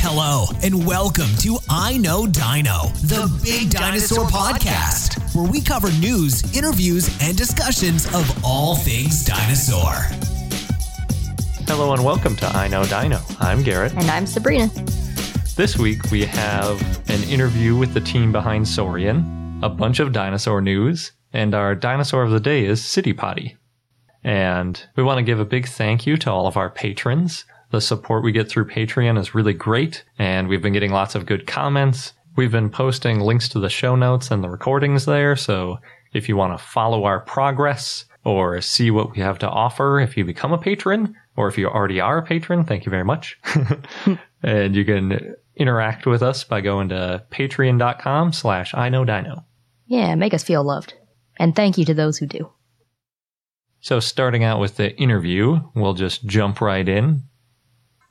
Hello, and welcome to I Know Dino, the Big Dinosaur Podcast, where we cover news, interviews, and discussions of all things dinosaur. Hello and welcome to I Know Dino. I'm Garrett. And I'm Sabrina. This week we have an interview with the team behind Saurian, a bunch of dinosaur news, and our dinosaur of the day is Citipati. And we want to give a big thank you to all of our patrons. The support we get through Patreon is really great, and we've been getting lots of good comments. We've been posting links to the show notes and the recordings there, so if you want to follow our progress or see what we have to offer if you become a patron, or if you already are a patron, thank you very much. and you can interact with us by going to patreon.com slash I know dino. Yeah, make us feel loved. And thank you to those who do. So starting out with the interview, we'll just jump right in.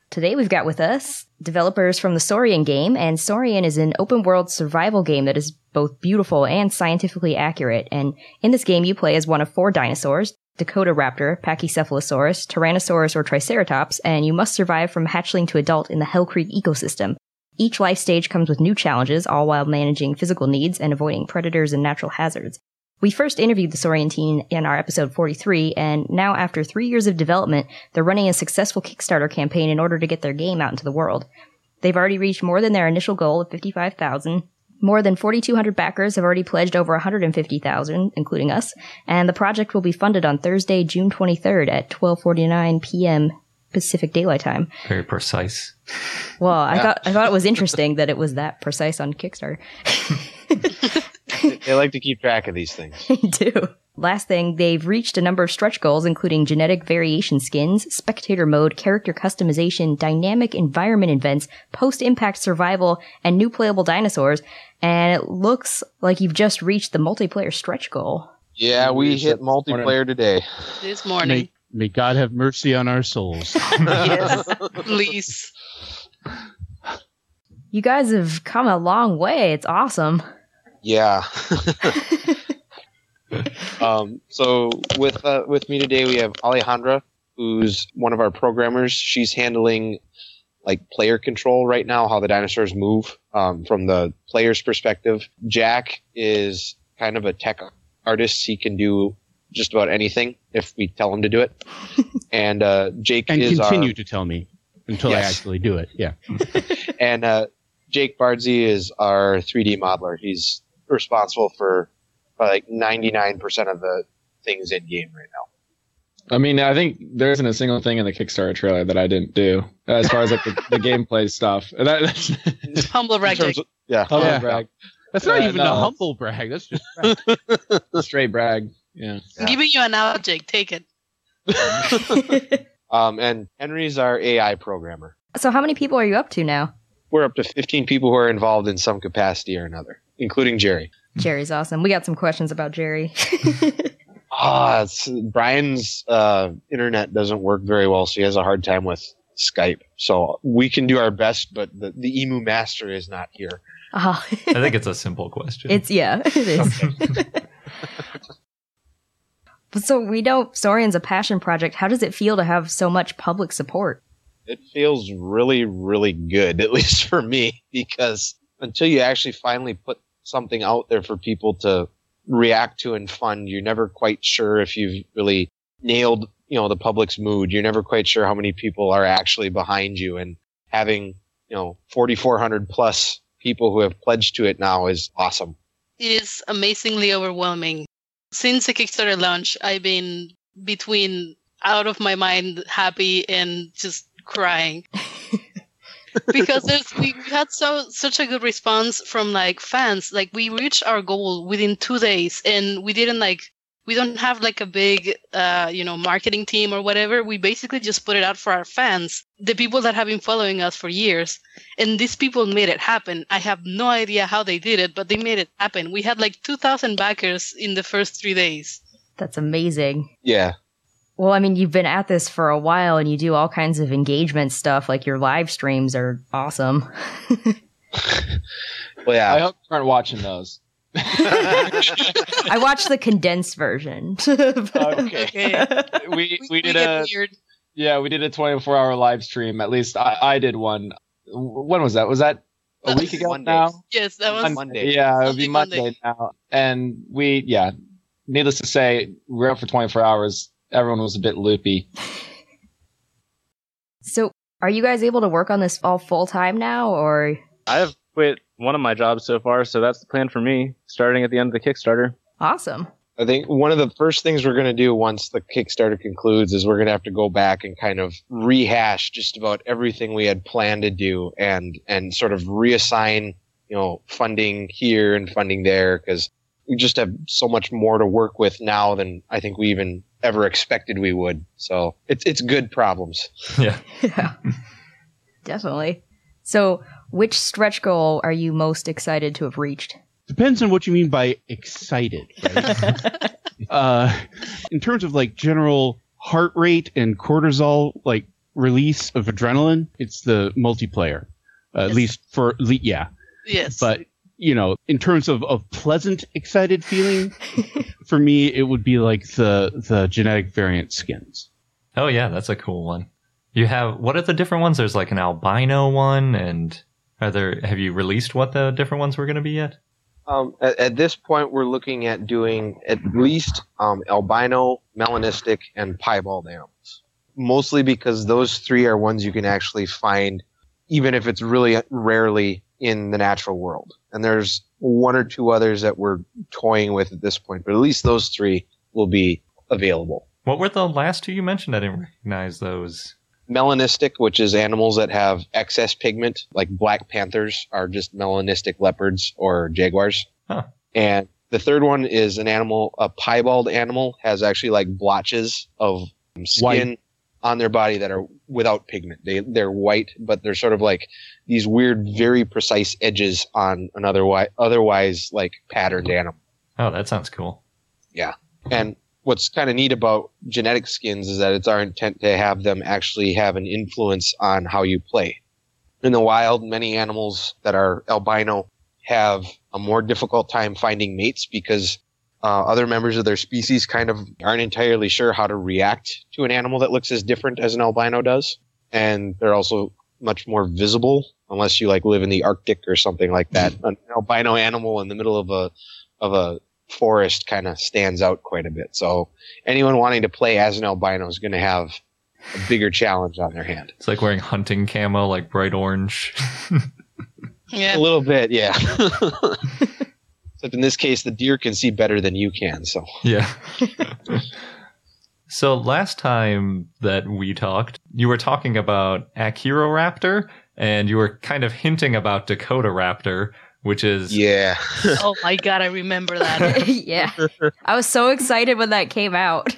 Today we've got with us developers from the Saurian game, and Saurian is an open world survival game that is both beautiful and scientifically accurate. And in this game, you play as one of four dinosaurs Dakota Raptor, Pachycephalosaurus, Tyrannosaurus, or Triceratops, and you must survive from hatchling to adult in the Hell Creek ecosystem. Each life stage comes with new challenges, all while managing physical needs and avoiding predators and natural hazards. We first interviewed the Saurian team in our episode 43, and now after three years of development, they're running a successful Kickstarter campaign in order to get their game out into the world. They've already reached more than their initial goal of 55,000. More than 4,200 backers have already pledged over 150,000, including us, and the project will be funded on Thursday, June 23rd at 12:49 p.m. Pacific Daylight Time. Very precise. Well, I thought I thought it was interesting that it was that precise on Kickstarter. they like to keep track of these things. They do. Last thing, they've reached a number of stretch goals, including genetic variation skins, spectator mode, character customization, dynamic environment events, post impact survival, and new playable dinosaurs. And it looks like you've just reached the multiplayer stretch goal. Yeah, we hit multiplayer today. This morning. May, may God have mercy on our souls. yes, please. You guys have come a long way. It's awesome. Yeah. um, so with uh, with me today we have Alejandra, who's one of our programmers. She's handling like player control right now, how the dinosaurs move um, from the player's perspective. Jack is kind of a tech artist. He can do just about anything if we tell him to do it. and uh, Jake and is continue our, to tell me until I actually do it. Yeah. and uh, Jake Bardsey is our 3D modeler. He's responsible for like 99% of the things in game right now. I mean, I think there isn't a single thing in the Kickstarter trailer that I didn't do as far as like the, the gameplay stuff. That, that's Humble brag. of- yeah. humble Yeah. brag, That's not Uh, even no. a humble brag. That's just brag. straight brag. Yeah. I'm giving you an out, Jake. Take it. Um, and Henry's our AI programmer. so, how many people are you up to now? We're up to 15 people who are involved in some capacity or another, including Jerry. Jerry's awesome. We got some questions about Jerry. Ah, it's, Brian's uh, internet doesn't work very well, so he has a hard time with Skype. So we can do our best, but the, the Emu Master is not here. Ah, I think it's a simple question. it's yeah, it is. But so we know Saurian's a passion project. How does it feel to have so much public support? It feels really, really good, at least for me, because until you actually finally put something out there for people to react to and fund, you're never quite sure if you've really nailed, you know, the public's mood. You're never quite sure how many people are actually behind you and having, you know, 4,400 plus people who have pledged to it now is awesome. it is amazingly overwhelming. Since the Kickstarter launch, I've been between out of my mind happy and just crying. because there's, we we had so such a good response from like fans. Like we reached our goal within two days, and we didn't like we don't have like a big uh, you know marketing team or whatever. We basically just put it out for our fans, the people that have been following us for years, and these people made it happen. I have no idea how they did it, but they made it happen. We had like two thousand backers in the first three days. That's amazing. Yeah. Well, I mean, you've been at this for a while and you do all kinds of engagement stuff. Like your live streams are awesome. Well, yeah. I hope you aren't watching those. I watched the condensed version. Okay. we we did get a weird. yeah we did a 24 hour live stream. At least I, I did one. When was that? Was that a That week ago Monday. Now? Yes, that was Mon- Monday. Yeah, it would be Monday, Monday, Monday. now. And we yeah, needless to say, we we're up for 24 hours. Everyone was a bit loopy. so, are you guys able to work on this all full time now, or I have quit one of my jobs so far, so that's the plan for me. Starting at the end of the Kickstarter. awesome? I think one of the first things we're going to do once the Kickstarter concludes is we're going to have to go back and kind of rehash just about everything we had planned to do and and sort of reassign, you know, funding here and funding there because we just have so much more to work with now than I think we even ever expected we would. So it's it's good problems. Yeah. Yeah, definitely. So, which stretch goal are you most excited to have reached? Depends on what you mean by excited. Right? uh, in terms of like general heart rate and cortisol, like release of adrenaline, it's the multiplayer. Uh, At least for yeah, yes. but you know, in terms of, of pleasant, excited feeling, for me, it would be like the the genetic variant skins. Oh yeah, that's a cool one. You have what are the different ones? There's like an albino one, and are there? Have you released what the different ones were going to be yet? Um, at, at this point, we're looking at doing at least um, albino, melanistic, and piebald animals. Mostly because those three are ones you can actually find, even if it's really rarely in the natural world. And there's one or two others that we're toying with at this point, but at least those three will be available. What were the last two you mentioned? I didn't recognize those. Melanistic, which is animals that have excess pigment, like black panthers are just melanistic leopards or jaguars. Huh. And the third one is an animal, a piebald animal has actually like blotches of skin White. on their body that are without pigment. They they're white, but they're sort of like these weird, very precise edges on an otherwise otherwise like patterned animal. Oh, that sounds cool. Yeah, and what's kind of neat about genetic skins is that it's our intent to have them actually have an influence on how you play. In the wild, many animals that are albino have a more difficult time finding mates because uh, other members of their species kind of aren't entirely sure how to react to an animal that looks as different as an albino does. And they're also much more visible unless you like live in the Arctic or something like that. An albino animal in the middle of a of a forest kind of stands out quite a bit. So anyone wanting to play as an albino is going to have a bigger challenge on their hand. It's like wearing hunting camo, like bright orange. yeah. A little bit, yeah. Except in this case, the deer can see better than you can. So yeah. so last time that we talked, you were talking about Acheroraptor, and you were kind of hinting about Dakota Raptor, which is yeah, Oh my god, I remember that. yeah, I was so excited when that came out.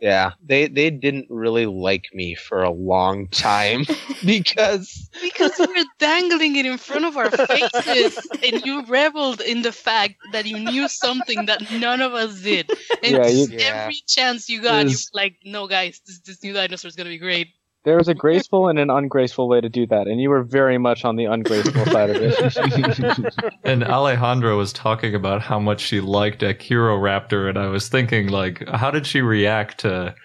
Yeah. They they didn't really like me for a long time because because we were dangling it in front of our faces and you reveled in the fact that you knew something that none of us did. And Yeah, you- just every chance you got, you were like, no, guys, this, this new dinosaur is going to be great. There was a graceful and an ungraceful way to do that, and you were very much on the ungraceful side of it. and Alejandra was talking about how much she liked Acheroraptor, and I was thinking, like, how did she react to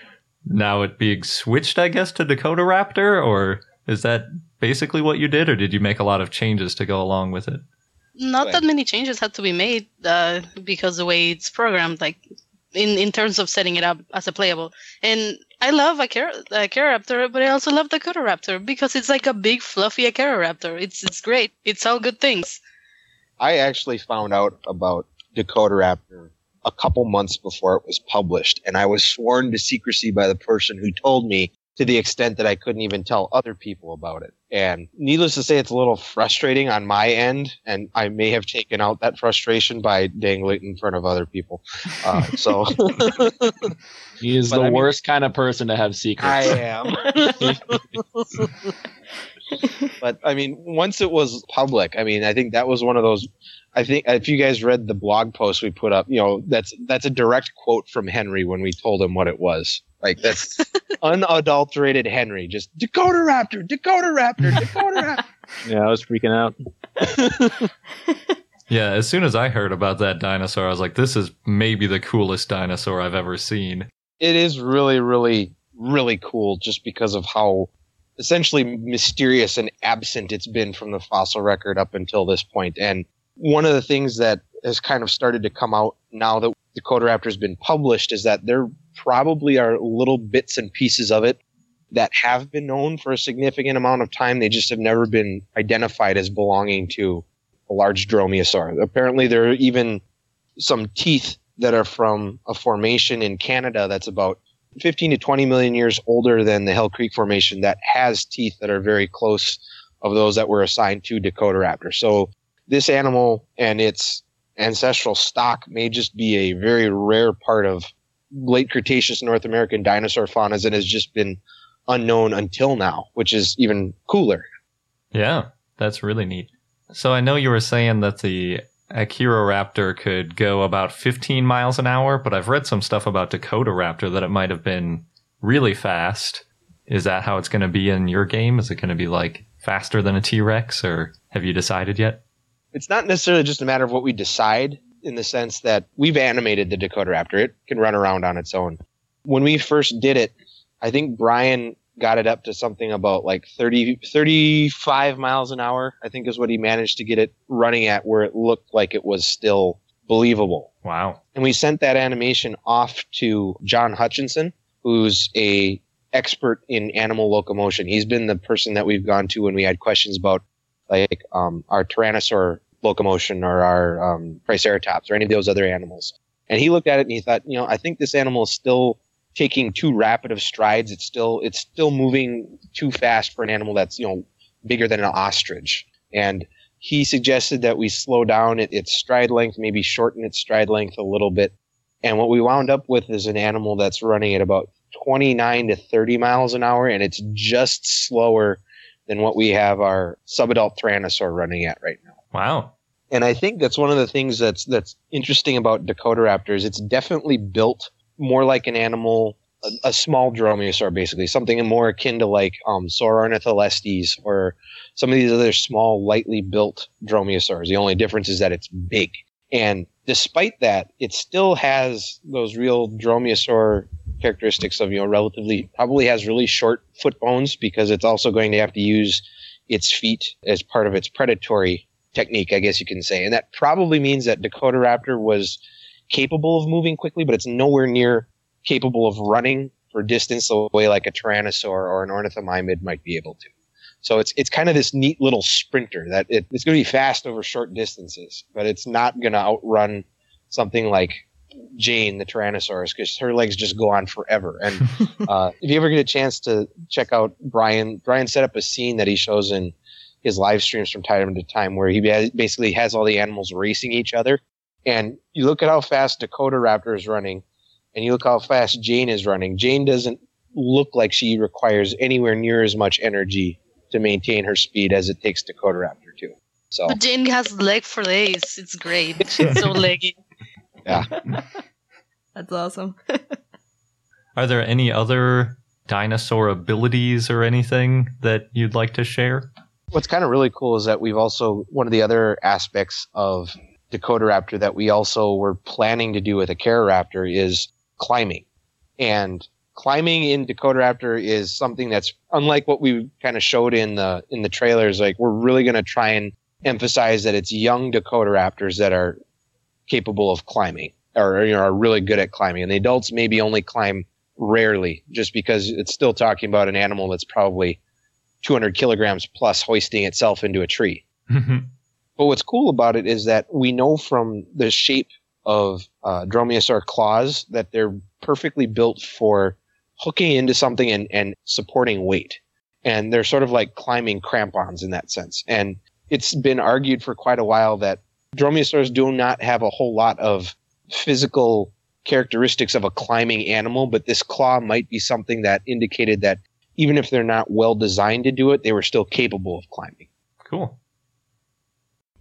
now it being switched, I guess, to Dakota Raptor? Or is that basically what you did, or did you make a lot of changes to go along with it? Not that many changes had to be made uh, because the way it's programmed, like in, in terms of setting it up as a playable. And I love a Raptor, but I also love the Raptor because it's like a big fluffy Raptor. It's it's great. It's all good things. I actually found out about Dakota Raptor a couple months before it was published, and I was sworn to secrecy by the person who told me to the extent that I couldn't even tell other people about it. And needless to say, it's a little frustrating on my end, and I may have taken out that frustration by dangling it in front of other people. Uh, so He is But the I mean- worst kind of person to have secrets. I am. but I mean, once it was public, I mean, I think that was one of those. I think if you guys read the blog post we put up, you know, that's that's a direct quote from Henry when we told him what it was. Like that's unadulterated Henry, just Dakota Raptor, Dakota Raptor, Dakota Raptor. Yeah, I was freaking out. Yeah, as soon as I heard about that dinosaur, I was like, this is maybe the coolest dinosaur I've ever seen. it is really, really, really cool just because of how essentially mysterious and absent it's been from the fossil record up until this point. And one of the things that has kind of started to come out now that the Raptor has been published is that there probably are little bits and pieces of it that have been known for a significant amount of time. They just have never been identified as belonging to a large dromaeosaur. Apparently, there are even some teeth that are from a formation in Canada that's about 15 to 20 million years older than the Hell Creek Formation that has teeth that are very close of those that were assigned to Dakota Raptor. So this animal and its ancestral stock may just be a very rare part of late Cretaceous North American dinosaur faunas and has just been unknown until now, which is even cooler. Yeah, that's really neat. So I know you were saying that the Raptor could go about 15 miles an hour, but I've read some stuff about Dakota Raptor that it might have been really fast. Is that how it's going to be in your game? Is it going to be like faster than a T Rex, or have you decided yet? it's not necessarily just a matter of what we decide in the sense that we've animated the Dakota Raptor. It can run around on its own. When we first did it, I think Brian got it up to something about like 30, 35 miles an hour, I think is what he managed to get it running at where it looked like it was still believable. Wow. And we sent that animation off to John Hutchinson, who's a expert in animal locomotion. He's been the person that we've gone to when we had questions about like um, our tyrannosaur locomotion or our um, triceratops or any of those other animals. And he looked at it and he thought, you know, I think this animal is still taking too rapid of strides. It's still it's still moving too fast for an animal that's you know bigger than an ostrich. And he suggested that we slow down it, its stride length, maybe shorten its stride length a little bit. And what we wound up with is an animal that's running at about 29 to 30 miles an hour, and it's just slower than what we have our subadult tyrannosaur running at right now. Wow. And I think that's one of the things that's that's interesting about Dakota Raptors. It's definitely built more like an animal, a, a small dromaeosaur, basically something more akin to like um, Saurornitholestes or some of these other small, lightly built dromaeosaurs. The only difference is that it's big. And despite that, it still has those real dromaeosaur characteristics of you know relatively probably has really short foot bones because it's also going to have to use its feet as part of its predatory technique, I guess you can say. And that probably means that Dakota Raptor was capable of moving quickly, but it's nowhere near capable of running for distance the way like a Tyrannosaur or an Ornithomimid might be able to. So it's it's kind of this neat little sprinter that it, it's going to be fast over short distances, but it's not going to outrun something like Jane the Tyrannosaurus because her legs just go on forever. And uh, if you ever get a chance to check out Brian, Brian set up a scene that he shows in his live streams from time to time where he basically has all the animals racing each other. And you look at how fast Dakota Raptor is running, and you look how fast Jane is running. Jane doesn't look like she requires anywhere near as much energy to maintain her speed as it takes Dakota Raptor to. So But Jane has leg for days. It's great. She's so leggy. yeah, That's awesome. Are there any other dinosaur abilities or anything that you'd like to share? what's kind of really cool is that we've also one of the other aspects of Dakota Raptor that we also were planning to do with Acheroraptor is climbing. And climbing in Dakota Raptor is something that's unlike what we kind of showed in the in the trailers. Like we're really going to try and emphasize that it's young Dakota Raptors that are capable of climbing or you know are really good at climbing, and the adults maybe only climb rarely, just because it's still talking about an animal that's probably 200 kilograms plus hoisting itself into a tree. Mm-hmm. But what's cool about it is that we know from the shape of uh, Dromaeosaur claws that they're perfectly built for hooking into something and, and supporting weight. And they're sort of like climbing crampons in that sense. And it's been argued for quite a while that dromaeosaurs do not have a whole lot of physical characteristics of a climbing animal, but this claw might be something that indicated that even if they're not well designed to do it, they were still capable of climbing. Cool.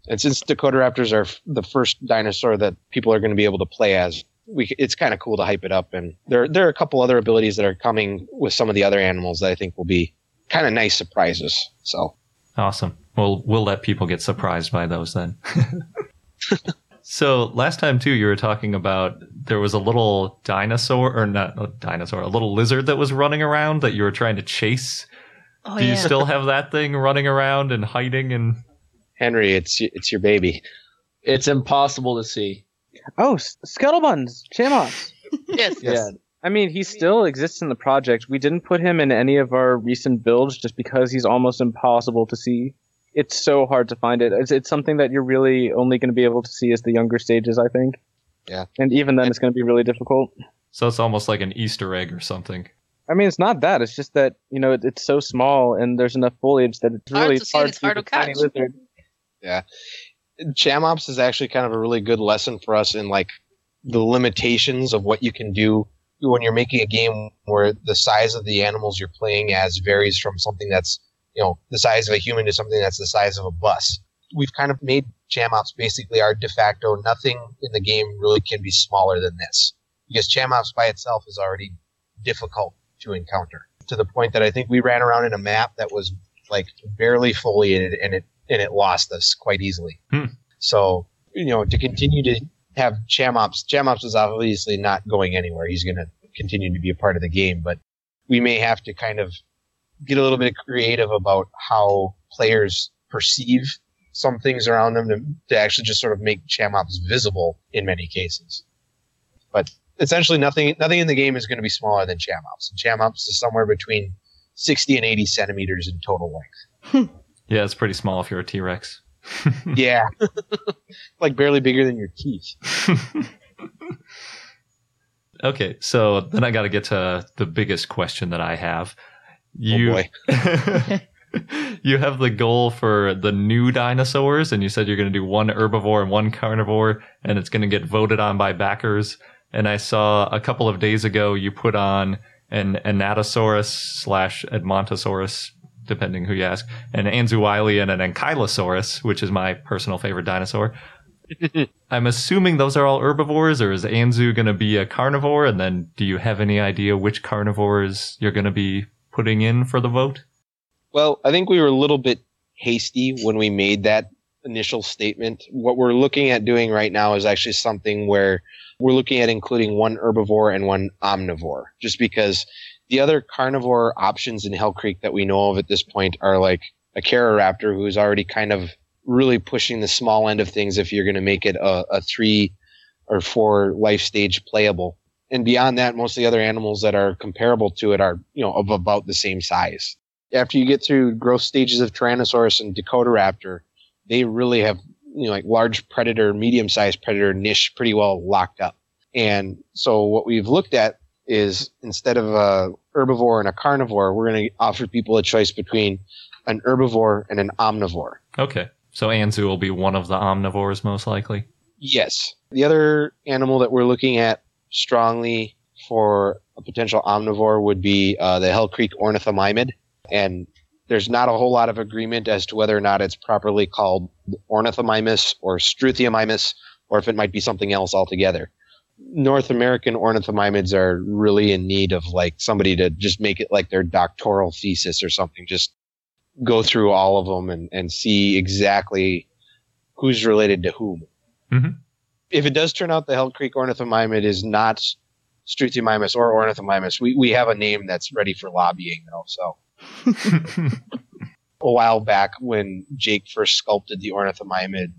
And since Dakota Raptors are f- the first dinosaur that people are going to be able to play as, we, it's kind of cool to hype it up. And there, there are a couple other abilities that are coming with some of the other animals that I think will be kind of nice surprises. So Awesome. Well, we'll let people get surprised by those then. so last time too, you were talking about there was a little dinosaur or not a dinosaur, a little lizard that was running around that you were trying to chase. Oh Do you still have that thing running around and hiding and Henry, it's it's your baby. It's impossible to see. Oh, S- Scuttlebuns, Chamops. yes. Yeah. I mean, he still exists in the project. We didn't put him in any of our recent builds just because he's almost impossible to see. It's so hard to find it. It's, it's something that you're really only going to be able to see as the younger stages, I think. Yeah. And even then, it's going to be really difficult. so it's almost like an Easter egg or something. I mean, it's not that. It's just that you know it, it's so small and there's enough foliage that it's Hard really to see it's hard keep to a tiny catch. lizard. Chamops is actually kind of a really good lesson for us in like the limitations of what you can do when you're making a game where the size of the animals you're playing as varies from something that's you know the size of a human to something that's the size of a bus. We've kind of made Chamops basically our de facto. Nothing in the game really can be smaller than this because Chamops by itself is already difficult to encounter to the point that I think we ran around in a map that was like barely foliated and it and it lost us quite easily. Hmm. So you know to continue to have Chamops, Chamops is obviously not going anywhere. He's going to continue to be a part of the game, but we may have to kind of get a little bit creative about how players perceive some things around them to, to actually just sort of make Chamops visible in many cases. But essentially, nothing nothing in the game is going to be smaller than Chamops. And Chamops is somewhere between 60 and 80 centimeters in total length. Yeah, it's pretty small if you're a T Rex. Yeah, like barely bigger than your teeth. Okay, so then I got to get to the biggest question that I have. Oh, you, Oh boy. you have the goal for the new dinosaurs, and you said you're going to do one herbivore and one carnivore, and it's going to get voted on by backers. And I saw a couple of days ago you put on an Anatosaurus slash Edmontosaurus, depending who you ask, an Anzuilian and an Ankylosaurus, which is my personal favorite dinosaur. I'm assuming those are all herbivores, or is Anzu going to be a carnivore? And then, do you have any idea which carnivores you're going to be putting in for the vote? Well, I think we were a little bit hasty when we made that initial statement. What we're looking at doing right now is actually something where we're looking at including one herbivore and one omnivore, just because the other carnivore options in Hell Creek that we know of at this point are like Acheroraptor, who's already kind of really pushing the small end of things if you're going to make it a, a three or four life stage playable. And beyond that, most of the other animals that are comparable to it are, you know, of about the same size after you get through growth stages of Tyrannosaurus and Dakota Raptor, they really have you know like large predator, medium sized predator niche pretty well locked up. And so what we've looked at is instead of a herbivore and a carnivore, we're going to offer people a choice between an herbivore and an omnivore. Okay, so Anzu will be one of the omnivores, most likely. Yes. The other animal that we're looking at strongly for a potential omnivore would be uh, the Hell Creek ornithomimid. And there's not a whole lot of agreement as to whether or not it's properly called ornithomimus or struthiomimus, or if it might be something else altogether. North American ornithomimids are really in need of like somebody to just make it like their doctoral thesis or something. Just go through all of them and, and see exactly who's related to whom. Mhm. If it does turn out the Hell Creek ornithomimid is not Struthiomimus or ornithomimus, we, we have a name that's ready for lobbying though. So a while back when Jake first sculpted the ornithomimid,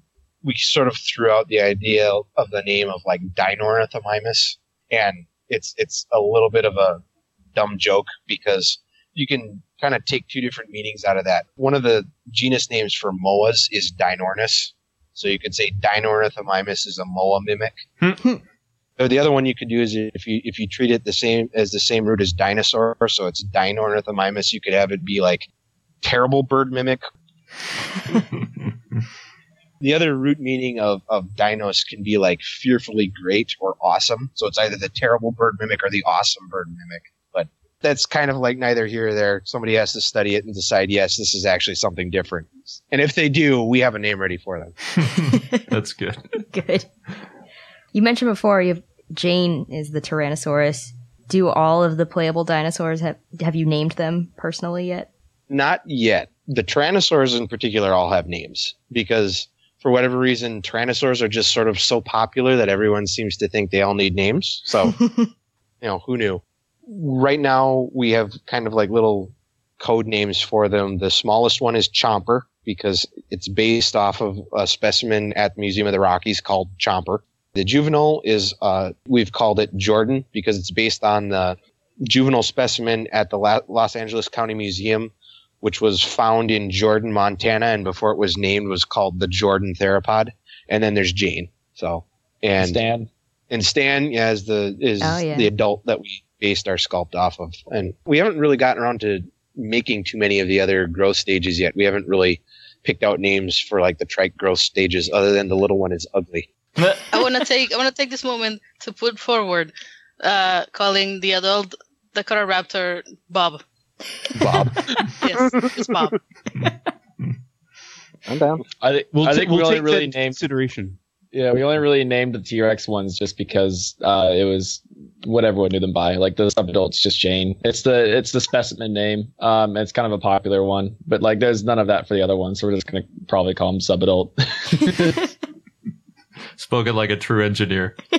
we sort of threw out the idea of the name of like Dinornithomimus, and it's it's a little bit of a dumb joke because you can kind of take two different meanings out of that. One of the genus names for moas is Dinornis, So you could say Dinornithomimus is a moa mimic. Hmm. Or the other one you could do is if you if you treat it the same as the same root as dinosaur, so it's Dinornithomimus, you could have it be like terrible bird mimic. The other root meaning of, of dinos can be like fearfully great or awesome. So it's either the terrible bird mimic or the awesome bird mimic. But that's kind of like neither here or there. Somebody has to study it and decide, yes, this is actually something different. And if they do, we have a name ready for them. That's good. Good. You mentioned before you have Jane is the Tyrannosaurus. Do all of the playable dinosaurs have have you named them personally yet? Not yet. The tyrannosaurs in particular all have names because for whatever reason, tyrannosaurs are just sort of so popular that everyone seems to think they all need names. So, you know, who knew? Right now, we have kind of like little code names for them. The smallest one is Chomper because it's based off of a specimen at the Museum of the Rockies called Chomper. The juvenile is, uh, we've called it Jordan because it's based on the juvenile specimen at the La- Los Angeles County Museum which was found in Jordan, Montana, and before it was named was called the Jordan theropod. And then there's Jane. So and Stan. and Stan yeah, is the is Oh, yeah. the adult that we based our sculpt off of. And we haven't really gotten around to making too many of the other growth stages yet. We haven't really picked out names for like the trike growth stages other than the little one is ugly. I want to take I want to take this moment to put forward uh, calling the adult Dakota Raptor Bob. Bob. Yes, it's Bob. I'm down. I, thi- We'll, I think we'll we only take really named. consideration. Yeah, we only really named the T Rex ones just because uh, it was what everyone knew them by. Like the subadult's just Jane. It's the it's the specimen name. Um, it's kind of a popular one, but like there's none of that for the other ones, so we're just gonna probably call them subadult. Spoken like a true engineer.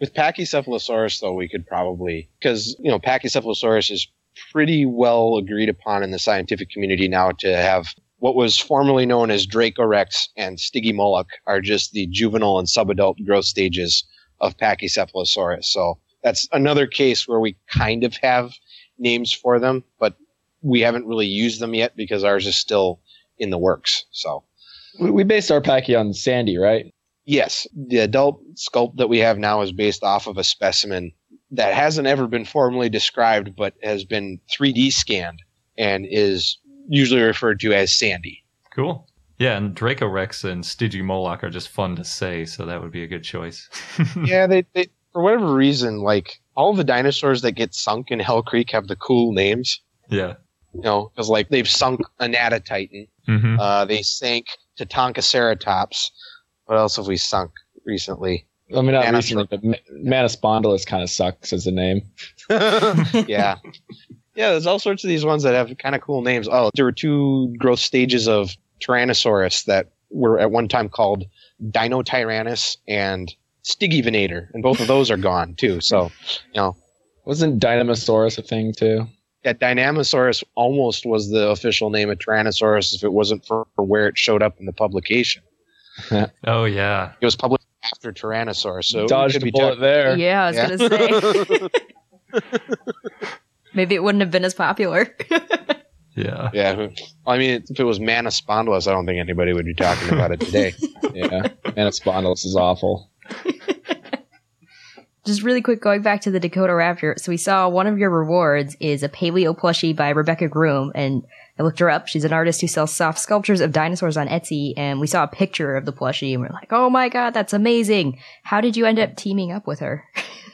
With Pachycephalosaurus, though, we could probably because you know Pachycephalosaurus is pretty well agreed upon in the scientific community now to have what was formerly known as Dracorex and Stygimoloch are just the juvenile and subadult growth stages of Pachycephalosaurus. So that's another case where we kind of have names for them, but we haven't really used them yet because ours is still in the works. So we, we based our Pachy on Sandy, right? Yes, the adult sculpt that we have now is based off of a specimen that hasn't ever been formally described, but has been 3D scanned and is usually referred to as Sandy. Cool. Yeah, and Draco Rex and Stygimoloch are just fun to say, so that would be a good choice. yeah, they, they for whatever reason, like all the dinosaurs that get sunk in Hell Creek have the cool names. yeah. You know, because like they've sunk Anatotitan, hmm uh, they sank Tatankaceratops. What else have we sunk recently? I mean, not Manus- recently, but Ma- Manospondylus kind of sucks as a name. yeah. Yeah, there's all sorts of these ones that have kind of cool names. Oh, there were two growth stages of Tyrannosaurus that were at one time called Dinotyrannus and Stygivenator, and both of those are gone too. So, you know, Wasn't Dynamosaurus a thing too? that Dynamosaurus almost was the official name of Tyrannosaurus if it wasn't for, for where it showed up in the publication. Oh, yeah. It was published after Tyrannosaurus, so it Dodged a bullet tech- there. Yeah, I was Yeah. gonna say maybe it wouldn't have been as popular. Yeah. Yeah, I mean, if it was Manospondylus, I don't think anybody would be talking about it today. Yeah, Manospondylus is awful. Just really quick, going back to the Dakota Raptor. So we saw one of your rewards is a paleo plushie by Rebecca Groom, and I looked her up. She's an artist who sells soft sculptures of dinosaurs on Etsy, and we saw a picture of the plushie, and we're like, "Oh my god, that's amazing!" How did you end up teaming up with her?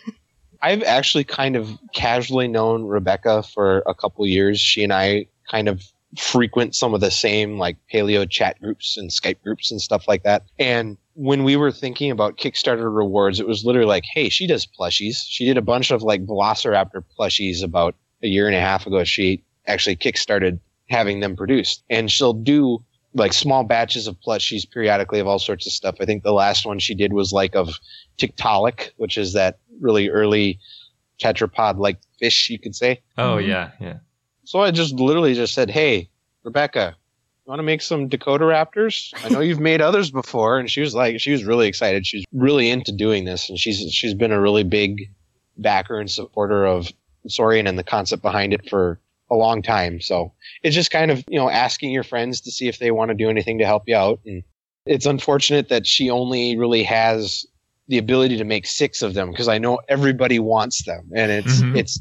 I've actually kind of casually known Rebecca for a couple years. She and I kind of frequent some of the same like paleo chat groups and Skype groups and stuff like that. And when we were thinking about Kickstarter rewards, it was literally like, hey, she does plushies. She did a bunch of like Velociraptor plushies about a year and a half ago. She actually kickstarted having them produced. And she'll do like small batches of plushies periodically of all sorts of stuff. I think the last one she did was like of Tiktaalik, which is that really early tetrapod like fish, you could say. Oh, Mhm. yeah. Yeah. So I just literally just said, Hey, Rebecca, you want to make some Dakota Raptors? I know you've made others before. And she was like, she was really excited. She's really into doing this. And she's, she's been a really big backer and supporter of Saurian and the concept behind it for a long time. So it's just kind of, you know, asking your friends to see if they want to do anything to help you out. And It's unfortunate that she only really has the ability to make six of them because I know everybody wants them, and it's Mhm. it's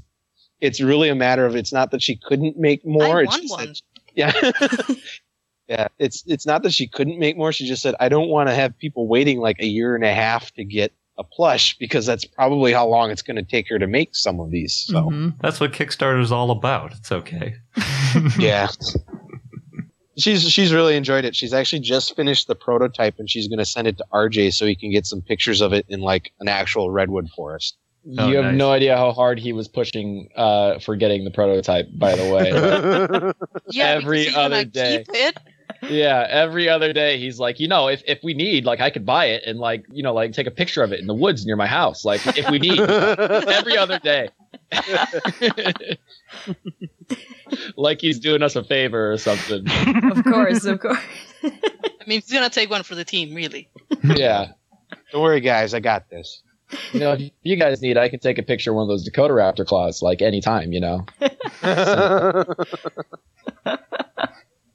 it's really a matter of it's not that she couldn't make more. I it's want just one. that- yeah. Yeah, it's it's not that she couldn't make more. She just said, "I don't want to have people waiting like a year and a half to get a plush because that's probably how long it's going to take her to make some of these." So Mhm. That's what Kickstarter is all about. It's okay. yeah, she's she's really enjoyed it. She's actually just finished the prototype and she's going to send it to RJ so he can get some pictures of it in like an actual redwood forest. Oh, you have nice. no idea how hard he was pushing uh, for getting the prototype. By the way, Yeah, Every other day. Keep it. yeah, every other day he's like, you know, if if we need, like, I could buy it and like, you know, like take a picture of it in the woods near my house, like if we need. every other day. like he's doing us a favor or something. of course, of course. I mean, he's gonna take one for the team, really. Yeah. Don't worry, guys, I got this. You know, if you guys need, I can take a picture of one of those Dakota Raptor claws, like anytime, you know.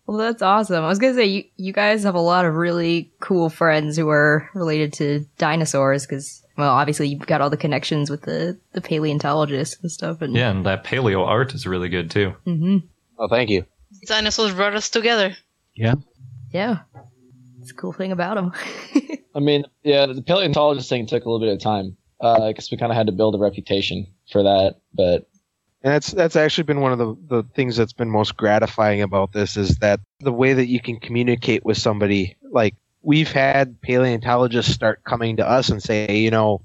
Well, that's awesome. I was gonna say you you guys have a lot of really cool friends who are related to dinosaurs because well, obviously you've got all the connections with the the paleontologists and stuff. And Yeah, and that paleo art is really good too. hmm oh, thank you. Dinosaurs brought us together. Yeah. Yeah, it's a cool thing about them. I mean, yeah, the paleontologist thing took a little bit of time uh, because we kind of had to build a reputation for that. But And that's that's actually been one of the, the things that's been most gratifying about this is that the way that you can communicate with somebody. Like we've had paleontologists start coming to us and say, you know,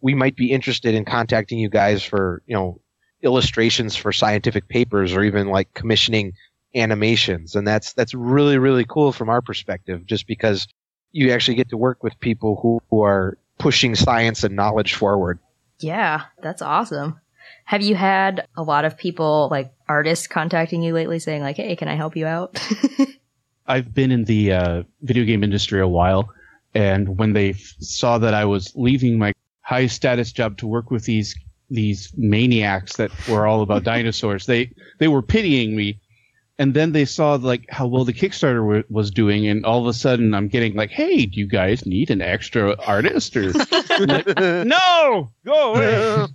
we might be interested in contacting you guys for, you know, illustrations for scientific papers or even like commissioning animations. And that's that's really, really cool from our perspective, just because you actually get to work with people who, who are pushing science and knowledge forward. yeah, that's awesome. Have you had a lot of people like artists contacting you lately saying like, "Hey, can I help you out?" I've been in the uh, video game industry a while, and when they f- saw that I was leaving my high status job to work with these these maniacs that were all about dinosaurs, they they were pitying me. And then they saw like how well the Kickstarter w- was doing, and all of a sudden I'm getting like, "Hey, do you guys need an extra artist?" Or like, no, go away.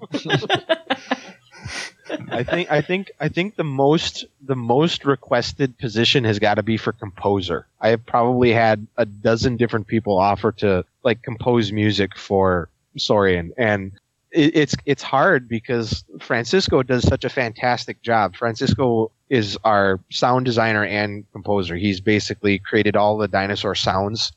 I think I think I think the most the most requested position has got to be for composer. I have probably had a dozen different people offer to like compose music for Saurian, and it, it's it's hard because Francisco does such a fantastic job. Francisco is our sound designer and composer. He's basically created all the dinosaur sounds,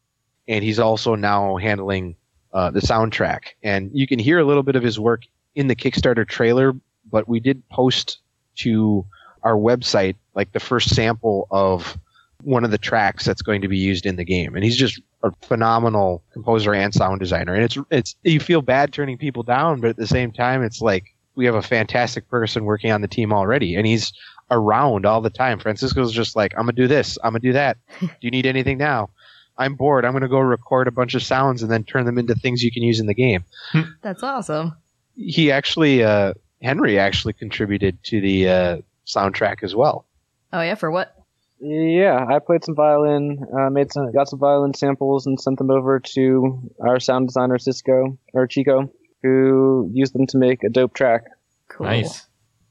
and he's also now handling uh, the soundtrack. And you can hear a little bit of his work in the Kickstarter trailer, but we did post to our website like the first sample of one of the tracks that's going to be used in the game. And he's just a phenomenal composer and sound designer. And it's it's you feel bad turning people down, but at the same time it's like we have a fantastic person working on the team already and he's around all the time. Francisco's just like, I'm gonna do this, I'm gonna do that. do you need anything now? I'm bored. I'm gonna go record a bunch of sounds and then turn them into things you can use in the game that's awesome. he actually uh, Henry actually contributed to the uh, soundtrack as well. Oh yeah, for what? Yeah, I played some violin, uh, made some, got some violin samples, and sent them over to our sound designer Cisco or Chico, who used them to make a dope track. Cool. Nice.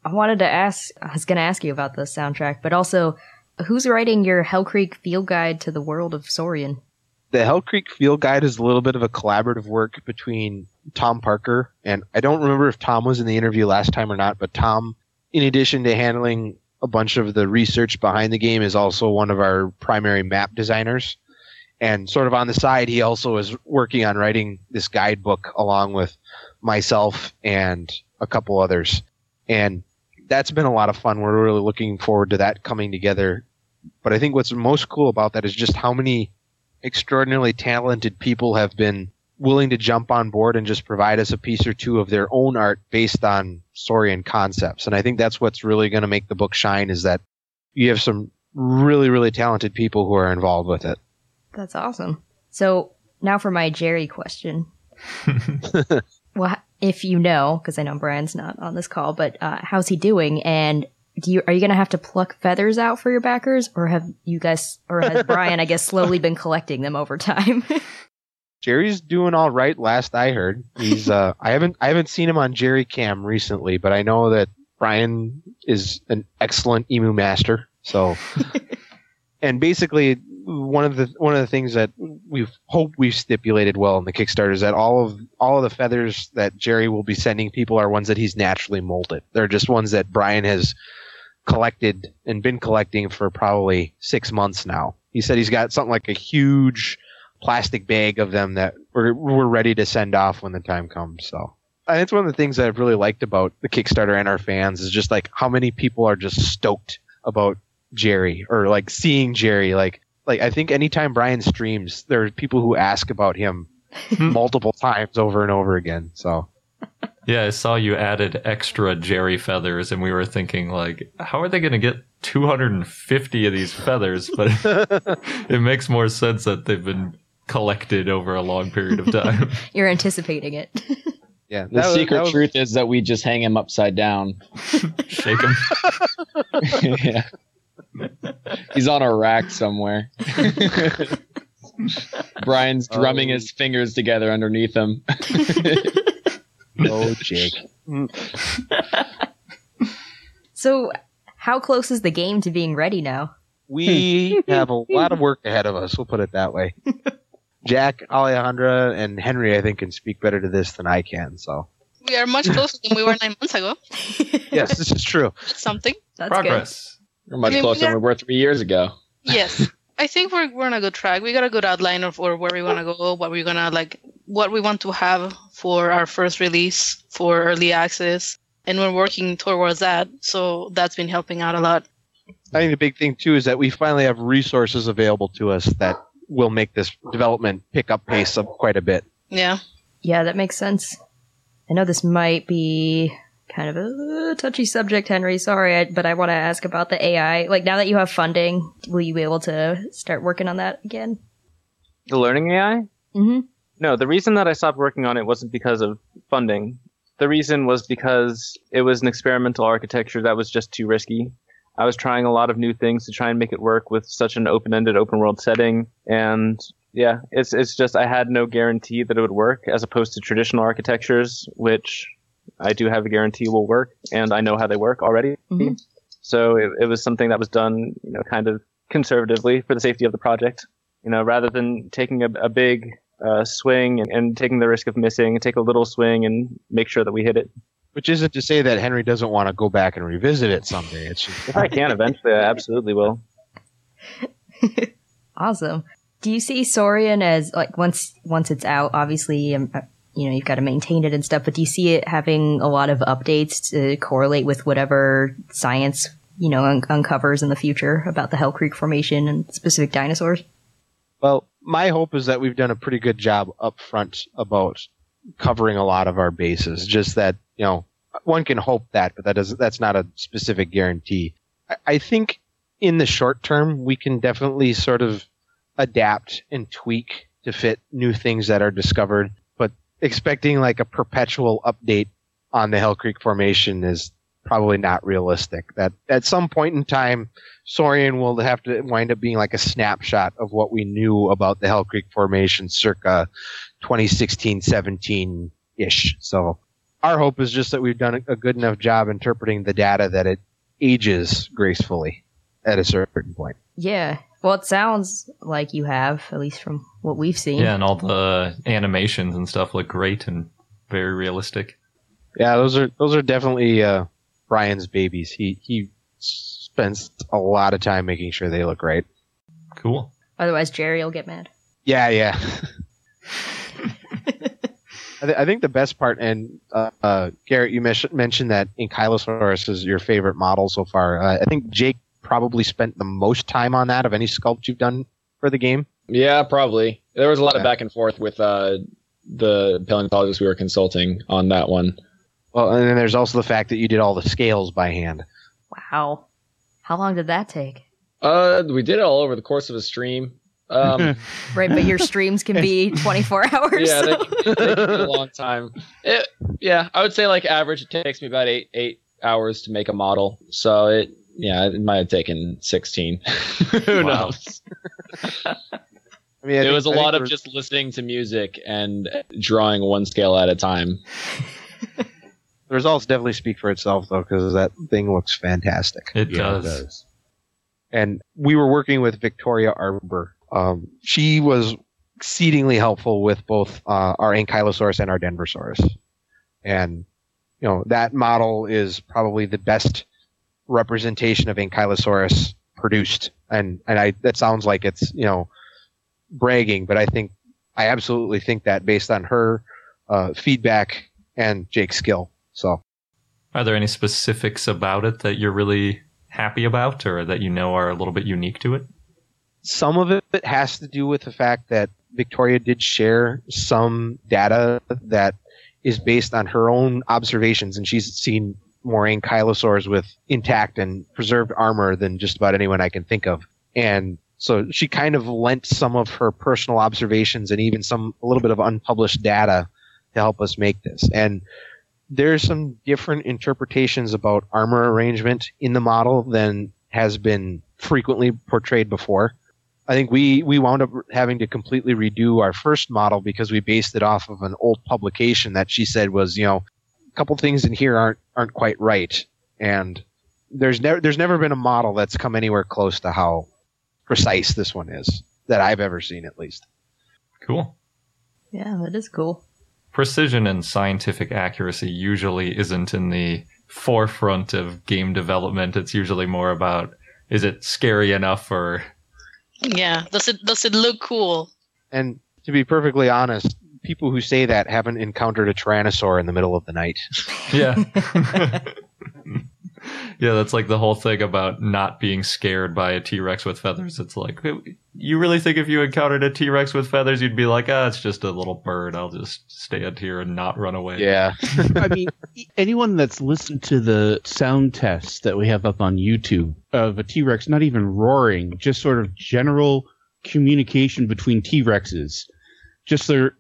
I wanted to ask. I was going to ask you about the soundtrack, but also, who's writing your Hell Creek Field Guide to the World of Saurian? The Hell Creek Field Guide is a little bit of a collaborative work between Tom Parker and I don't remember if Tom was in the interview last time or not, but Tom, in addition to handling a bunch of the research behind the game, is also one of our primary map designers. And sort of on the side, he also is working on writing this guidebook along with myself and a couple others. And that's been a lot of fun. We're really looking forward to that coming together. But I think what's most cool about that is just how many extraordinarily talented people have been willing to jump on board and just provide us a piece or two of their own art based on Saurian concepts. And I think that's what's really going to make the book shine is that you have some really, really talented people who are involved with it. That's awesome. So now for my Jerry question. well, if you know, because I know Brian's not on this call, but uh, how's he doing? And do you are you gonna have to pluck feathers out for your backers, or have you guys, or has Brian, I guess, slowly been collecting them over time? Jerry's doing all right. Last I heard, he's. Uh, I haven't I haven't seen him on Jerry Cam recently, but I know that Brian is an excellent emu master. So, and basically, one of the one of the things that we've hoped we've stipulated well in the Kickstarter is that all of all of the feathers that Jerry will be sending people are ones that he's naturally molded. They're just ones that Brian has collected and been collecting for probably six months now. He said he's got something like a huge plastic bag of them that we're, we're ready to send off when the time comes. So, and it's one of the things that I've really liked about the Kickstarter and our fans is just like how many people are just stoked about Jerry or like seeing Jerry. Like, like I think anytime Brian streams, there are people who ask about him hmm. multiple times over and over again. So, Yeah, I saw you added extra Jerry feathers, and we were thinking, like, how are they going to get 250 of these feathers? But it makes more sense that they've been collected over a long period of time. You're anticipating it. yeah, The was- secret was- truth is that we just hang him upside down. Shake him. yeah. He's on a rack somewhere. Brian's oh. drumming his fingers together underneath him. Oh, Jake. so, how close is the game to being ready now? We have a lot of work ahead of us. We'll put it that way. Jack, Alejandra, and Henry, I think, can speak better to this than I can. So, We are much closer than we were nine months ago. yes, this is true. That's something. That's Progress. We're much I mean, closer we than we were three years ago. Yes. I think we're we're on a good track. We got a good outline of or where we want to go, what we're gonna like, what we want to have for our first release for early access, and we're working towards that. So that's been helping out a lot. I think the big thing too is that we finally have resources available to us that will make this development pick up pace up quite a bit. Yeah. Yeah, that makes sense. I know this might be kind of a touchy subject, Henry. Sorry, I, but I want to ask about the AI. Like, now that you have funding, will you be able to start working on that again? The learning AI? Mm-hmm. No, the reason that I stopped working on it wasn't because of funding. The reason was because it was an experimental architecture that was just too risky. I was trying a lot of new things to try and make it work with such an open-ended open world setting and yeah, it's it's just I had no guarantee that it would work as opposed to traditional architectures which I do have a guarantee will work and I know how they work already. Mhm. So it, it was something that was done, you know, kind of conservatively for the safety of the project. You know, rather than taking a, a big uh, swing and, and taking the risk of missing, take a little swing and make sure that we hit it. Which isn't to say that Henry doesn't want to go back and revisit it someday. It's just, If I can eventually, I absolutely will. Awesome. Do you see Saurian as like once once it's out? Obviously, um, uh, you know you've got to maintain it and stuff. But do you see it having a lot of updates to correlate with whatever science you know un- uncovers in the future about the Hell Creek Formation and specific dinosaurs? well, my hope is that we've done a pretty good job up front about covering a lot of our bases. Just that, you know, one can hope that, but that doesn't, that's not a specific guarantee. I, I think in the short term, we can definitely sort of adapt and tweak to fit new things that are discovered, expecting like a perpetual update on the Hell Creek Formation is probably not realistic. That at some point in time, Saurian will have to wind up being like a snapshot of what we knew about the Hell Creek Formation circa 2016, 17 ish. So our hope is just that we've done a- a good enough job interpreting the data that it ages gracefully at a certain point. Yeah. Well, it sounds like you have, at least from what we've seen. Yeah, and all the animations and stuff look great and very realistic. Yeah, those are those are definitely uh, Brian's babies. He he spends a lot of time making sure they look right. Cool. Otherwise, Jerry will get mad. Yeah, yeah. I, th- I think the best part, and uh, uh, Garrett, you mes- mentioned that Ankylosaurus is your favorite model so far. Uh, I think Jake probably spent the most time on that of any sculpt you've done for the game. Yeah, probably. There was a lot Yeah. of back and forth with uh, the paleontologists we were consulting on that one. Well, and then there's also the fact that you did all the scales by hand. Wow. How long did that take? Uh, we did it all over the course of a stream. Um, Right, but your streams can be 24 hours. yeah, so- they can take a long time. It, yeah, I would say like average it takes me about eight eight hours to make a model, so it yeah it might have taken 16. Who knows? I mean, I it think- was a I lot of we're- just listening to music and drawing one scale at a time. The results definitely speak for itself, though, because that thing looks fantastic. It Yeah, it does. does. And we were working with Victoria Arbour. Um, she was exceedingly helpful with both uh, our Ankylosaurus and our Denversaurus. And, you know, that model is probably the best representation of Ankylosaurus produced. And, and I, that sounds like it's, you know, bragging, but I think, I absolutely think that based on her uh, feedback and Jake's skill. So, Are there any specifics about it that you're really happy about or that you know are a little bit unique to it? some of it has to do with the fact that Victoria did share some data that is based on her own observations, and she's seen more ankylosaurs with intact and preserved armor than just about anyone I can think of. And so she kind of lent some of her personal observations and even some a little bit of unpublished data to help us make this. And there's some different interpretations about armor arrangement in the model than has been frequently portrayed before. I think we, we wound up having to completely redo our first model because we based it off of an old publication that she said was, you know, couple things in here aren't aren't quite right. And there's never there's never been a model that's come anywhere close to how precise this one is that I've ever seen at least. Cool. Yeah, that is cool. Precision and scientific accuracy usually isn't in the forefront of game development. It's usually more about is it scary enough or Yeah. Does it does it look cool? And to be perfectly honest, people who say that haven't encountered a tyrannosaur in the middle of the night. yeah. yeah, that's like the whole thing about not being scared by a T-Rex with feathers. It's like you really think if you encountered a T-Rex with feathers you'd be like, "Ah, it's just a little bird. I'll just stand here and not run away." Yeah. I mean, anyone that's listened to the sound tests that we have up on YouTube of a T Rex not even roaring, just sort of general communication between T Rexes, just their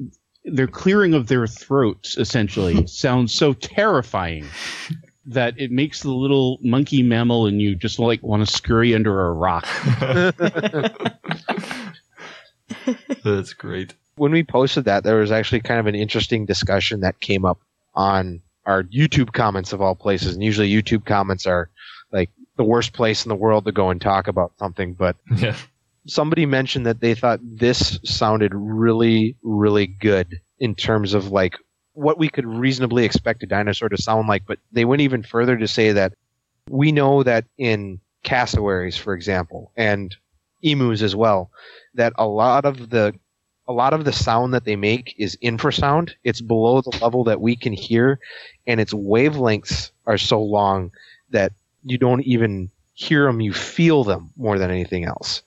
their clearing of their throats essentially sounds so terrifying that it makes the little monkey mammal in you just like want to scurry under a rock. That's great. when we posted that, there was actually kind of an interesting discussion that came up on our YouTube comments of all places. And usually YouTube comments are like the worst place in the world to go and talk about something. But Yeah. Somebody mentioned that they thought this sounded really, really good in terms of like what we could reasonably expect a dinosaur to sound like. But they went even further to say that we know that in cassowaries, for example, and emus as well, that a lot of the a lot of the sound that they make is infrasound. It's below the level that we can hear, and its wavelengths are so long that you don't even hear them; you feel them more than anything else.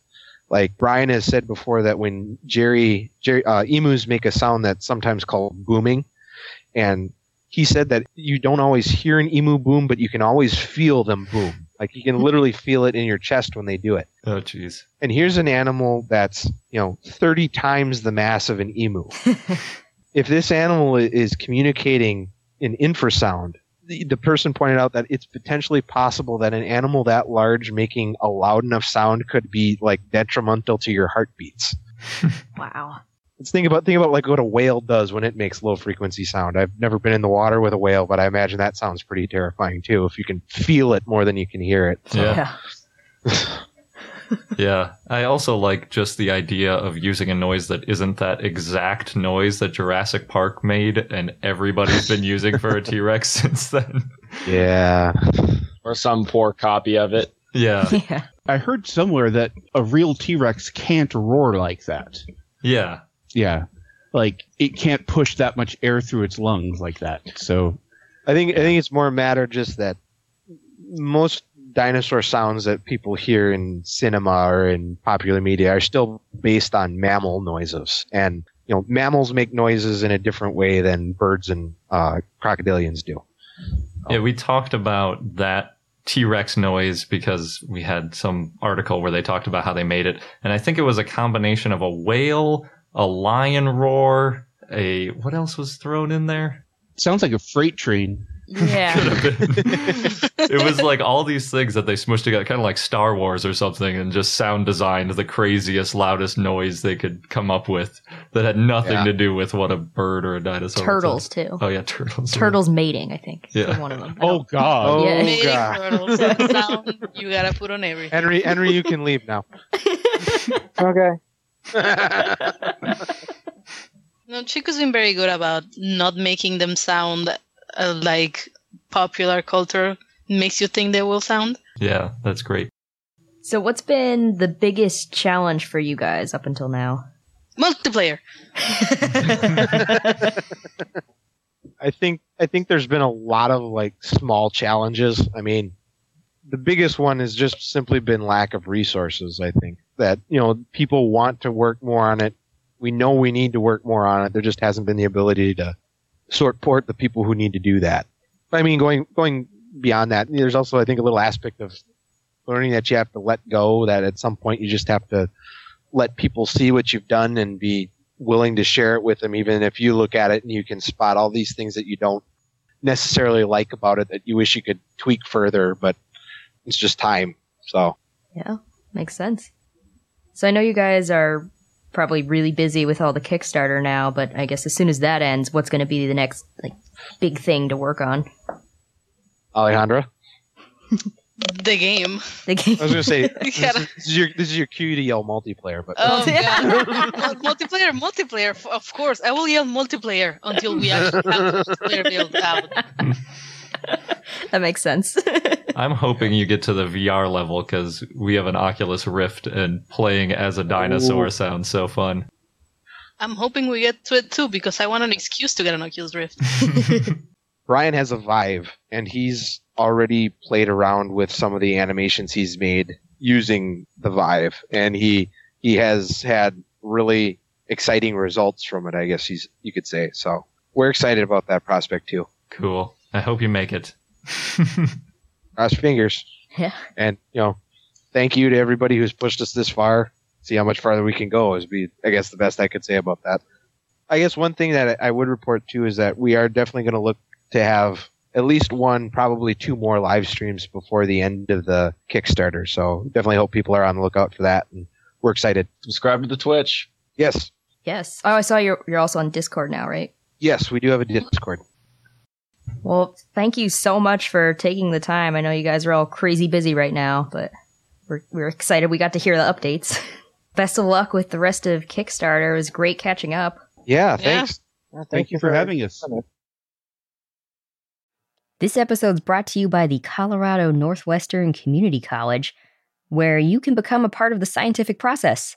Like Brian has said before, that when Jerry, Jerry uh, emus make a sound that's sometimes called booming, and he said that you don't always hear an emu boom, but you can always feel them boom. Like you can literally feel it in your chest when they do it. Oh jeez. And here's an animal that's, you know, 30 times the mass of an emu. if this animal is communicating in infrasound, the, the person pointed out that it's potentially possible that an animal that large making a loud enough sound could be like detrimental to your heartbeats. Wow. Let's think about think about like what a whale does when it makes low frequency sound. I've never been in the water with a whale, but I imagine that sounds pretty terrifying too if you can feel it more than you can hear it. So. Yeah. Yeah. I also like just the idea of using a noise that isn't that exact noise that Jurassic Park made and everybody's been using for a T-Rex since then. Yeah. Or some poor copy of it. Yeah. Yeah. I heard somewhere that a real T Rex can't roar like that. Yeah. Yeah. Like it can't push that much air through its lungs like that. So I think I think it's more a matter just that most dinosaur sounds that people hear in cinema or in popular media are still based on mammal noises, and you know mammals make noises in a different way than birds and uh, crocodilians do. Yeah, we talked about that T-Rex noise because we had some article where they talked about how they made it. And I think it was a combination of a whale, a lion roar, a what else was thrown in there? sounds like a freight train. Yeah. it was like all these things that they smushed together, kind of like Star Wars or something, and just sound designed the craziest, loudest noise they could come up with that had nothing Yeah. to do with what a bird or a dinosaur. would Turtles sound. too. Oh yeah, turtles. Turtles mating, I think. Yeah. one of them. Oh God. Oh, Yeah. Mating God. turtles, sound you gotta put on everything. Henry, Henry, you can leave now. Okay. No, Chico's been very good about not making them sound uh, like popular culture makes you think they will sound. Yeah, that's great. So, what's been the biggest challenge for you guys up until now? Multiplayer. I think I think there's been a lot of like small challenges. I mean, the biggest one has just simply been lack of resources. I think that you know people want to work more on it. We know we need to work more on it. There just hasn't been the ability to sort port the people who need to do that. But I mean, going going beyond that, there's also I think a little aspect of learning that you have to let go. That at some point you just have to let people see what you've done and be willing to share it with them, even if you look at it and you can spot all these things that you don't necessarily like about it that you wish you could tweak further, but it's just time. So Yeah, makes sense. So, I know you guys are probably really busy with all the Kickstarter now, but I guess as soon as that ends, what's going to be the next like big thing to work on? Alejandra, The game. The game. I was going to say this, gotta- is, this is your this is your cue to yell multiplayer, but Oh, Yeah. Multiplayer, multiplayer, of course. I will yell multiplayer until we actually have the multiplayer built out. that makes sense. I'm hoping you get to the VR level because we have an Oculus Rift and playing as a dinosaur Ooh. sounds so fun. I'm hoping we get to it too because I want an excuse to get an Oculus Rift. Ryan has a Vive, and he's already played around with some of the animations he's made using the Vive, and he he has had really exciting results from it. I guess he's you could say. So we're excited about that prospect too. Cool. I hope you make it. Cross your fingers. Yeah. And you know, thank you to everybody who's pushed us this far. See how much farther we can go is be I guess the best I could say about that. I guess one thing that I would report too is that we are definitely going to look to have at least one, probably two more live streams before the end of the Kickstarter. So definitely hope people are on the lookout for that, and we're excited. Subscribe to the Twitch. Yes, yes. Oh, I saw you're you're also on Discord now, right? yes, we do have a Discord. Well, thank you so much for taking the time. I know you guys are all crazy busy right now, but we're we're excited we got to hear the updates. Best of luck with the rest of Kickstarter. It was great catching up. Yeah, thanks. Thank, you for having us. This episode is brought to you by the Colorado Northwestern Community College, where you can become a part of the scientific process.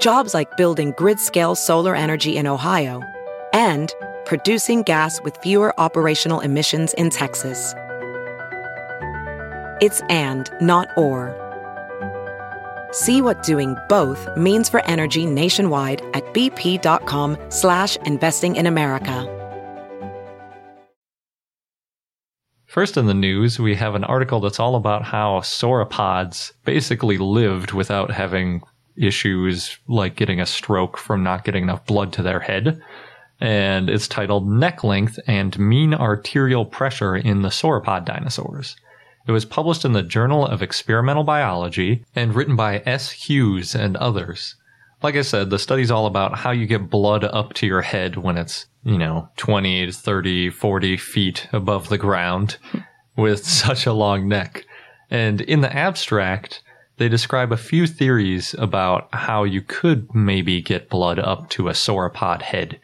Jobs like building grid scale solar energy in Ohio and producing gas with fewer operational emissions in Texas. It's and, not or. See what doing both means for energy nationwide at bp.com slash investing in America. First in the news, we have an article that's all about how sauropods basically lived without having issues like getting a stroke from not getting enough blood to their head. And it's titled Neck Length and Mean Arterial Pressure in the Sauropod Dinosaurs. It was published in the Journal of Experimental Biology and written by S. Hughes and others. Like I said, the study's all about how you get blood up to your head when it's, you know, 20 to 30, 40 feet above the ground with such a long neck. And in the abstract, they describe a few theories about how you could maybe get blood up to a sauropod head.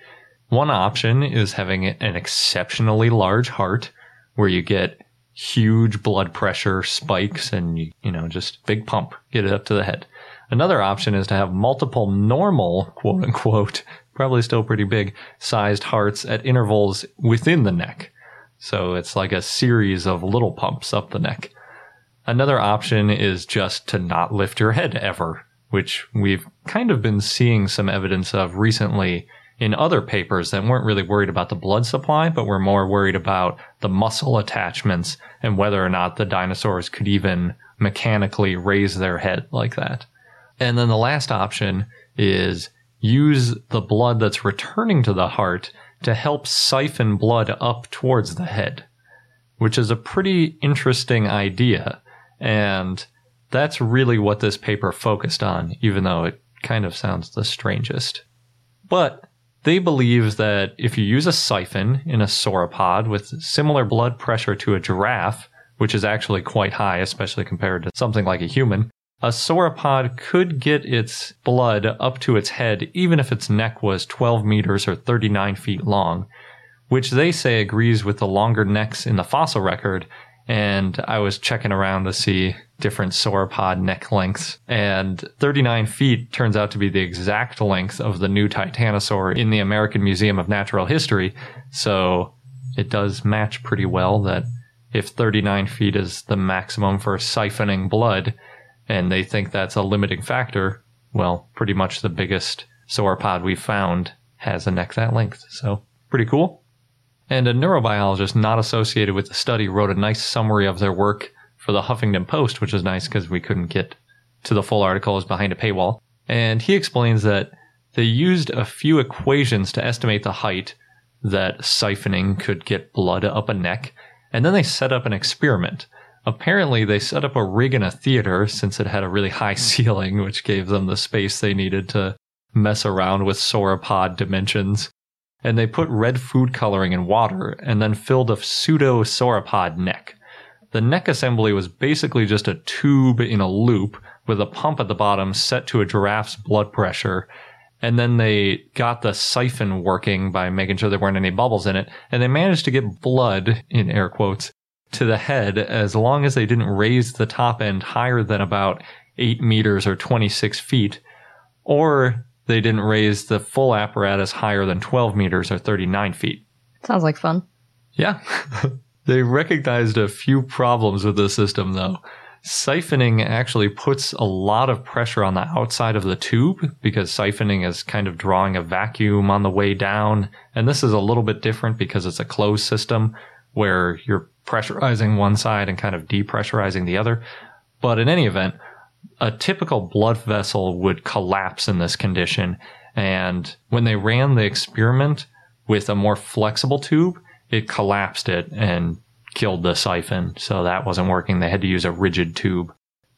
One option is having an exceptionally large heart where you get huge blood pressure spikes and you, know just big pump get it up to the head. Another option is to have multiple normal quote unquote probably still pretty big sized hearts at intervals within the neck. So it's like a series of little pumps up the neck another option is just to not lift your head ever which we've kind of been seeing some evidence of recently in other papers that weren't really worried about the blood supply, but were more worried about the muscle attachments and whether or not the dinosaurs could even mechanically raise their head like that. And then the last option is use the blood that's returning to the heart to help siphon blood up towards the head, which is a pretty interesting idea. And that's really what this paper focused on, even though it kind of sounds the strangest. But they believe that if you use a siphon in a sauropod with similar blood pressure to a giraffe, which is actually quite high, especially compared to something like a human, a sauropod could get its blood up to its head even if its neck was 12 meters or 39 feet long, which they say agrees with the longer necks in the fossil record. And I was checking around to see different sauropod neck lengths. And 39 feet turns out to be the exact length of the new Titanosaur in the American Museum of Natural History. So it does match pretty well that if 39 feet is the maximum for siphoning blood, and they think that's a limiting factor, well, pretty much the biggest sauropod we've found has a neck that length. So pretty cool. And a neurobiologist not associated with the study wrote a nice summary of their work for the Huffington Post, which was nice because we couldn't get to the full article, it behind a paywall. And he explains that they used a few equations to estimate the height that siphoning could get blood up a neck, and then they set up an experiment. Apparently, they set up a rig in a theater since it had a really high ceiling, which gave them the space they needed to mess around with sauropod dimensions. And they put red food coloring in water and then filled a pseudo sauropod neck. The neck assembly was basically just a tube in a loop with a pump at the bottom set to a giraffe's blood pressure. And then they got the siphon working by making sure there weren't any bubbles in it. And they managed to get blood, in air quotes, to the head as long as they didn't raise the top end higher than about 8 meters or 26 feet. Or they didn't raise the full apparatus higher than 12 meters or 39 feet. Sounds like fun. Yeah. They recognized a few problems with the system, though. Siphoning actually puts a lot of pressure on the outside of the tube because siphoning is kind of drawing a vacuum on the way down. And this is a little bit different because it's a closed system where you're pressurizing one side and kind of depressurizing the other. But in any event, a typical blood vessel would collapse in this condition. And when they ran the experiment with a more flexible tube, it collapsed it and killed the siphon. So that wasn't working. They had to use a rigid tube.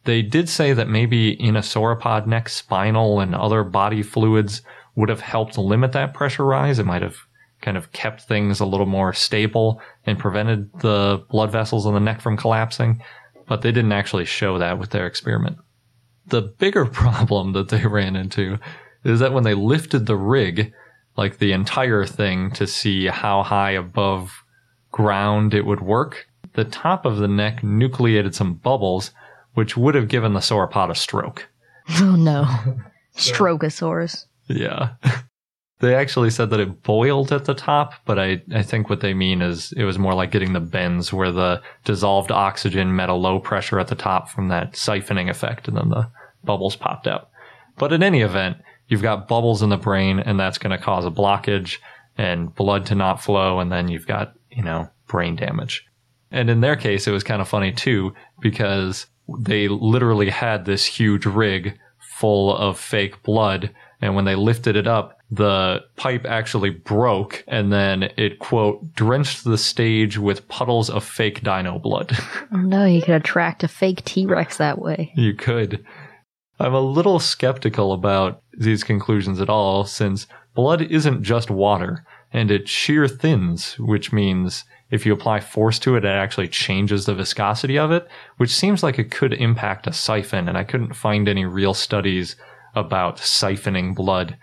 They did say that maybe in a sauropod neck, spinal and other body fluids would have helped limit that pressure rise. It might have kind of kept things a little more stable and prevented the blood vessels in the neck from collapsing. But they didn't actually show that with their experiment. The bigger problem that they ran into is that when they lifted the rig, like the entire thing to see how high above ground it would work, the top of the neck nucleated some bubbles, which would have given the sauropod a stroke. Oh no. Strogosaurus. Yeah. They actually said that it boiled at the top, but I, I think what they mean is it was more like getting the bends where the dissolved oxygen met a low pressure at the top from that siphoning effect and then the bubbles popped out. But in any event, you've got bubbles in the brain and that's going to cause a blockage and blood to not flow. And then you've got, you know, brain damage. And in their case, it was kind of funny too, because they literally had this huge rig full of fake blood. And when they lifted it up, the pipe actually broke and then it quote drenched the stage with puddles of fake dino blood. Oh no, you could attract a fake T Rex that way. you could. I'm a little skeptical about these conclusions at all since blood isn't just water and it shear thins, which means if you apply force to it, it actually changes the viscosity of it, which seems like it could impact a siphon. And I couldn't find any real studies about siphoning blood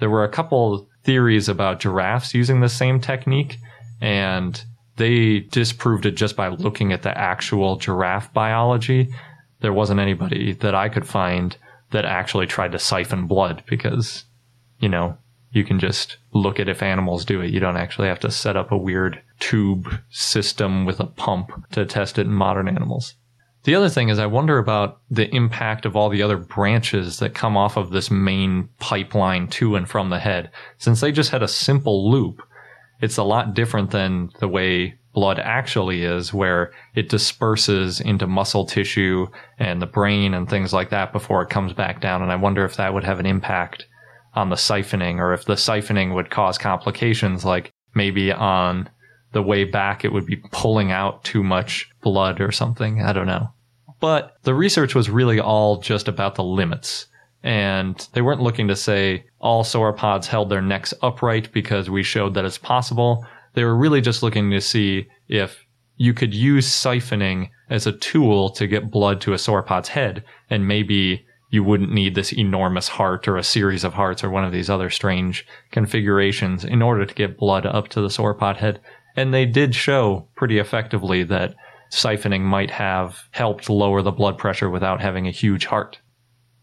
there were a couple theories about giraffes using the same technique, and they disproved it just by looking at the actual giraffe biology. There wasn't anybody that I could find that actually tried to siphon blood because, you know, you can just look at if animals do it. You don't actually have to set up a weird tube system with a pump to test it in modern animals. The other thing is, I wonder about the impact of all the other branches that come off of this main pipeline to and from the head. Since they just had a simple loop, it's a lot different than the way blood actually is, where it disperses into muscle tissue and the brain and things like that before it comes back down. And I wonder if that would have an impact on the siphoning or if the siphoning would cause complications like maybe on the way back it would be pulling out too much blood or something. I don't know. But the research was really all just about the limits. And they weren't looking to say all sauropods held their necks upright because we showed that it's possible. They were really just looking to see if you could use siphoning as a tool to get blood to a sauropod's head and maybe you wouldn't need this enormous heart or a series of hearts or one of these other strange configurations in order to get blood up to the sauropod head. And they did show pretty effectively that siphoning might have helped lower the blood pressure without having a huge heart.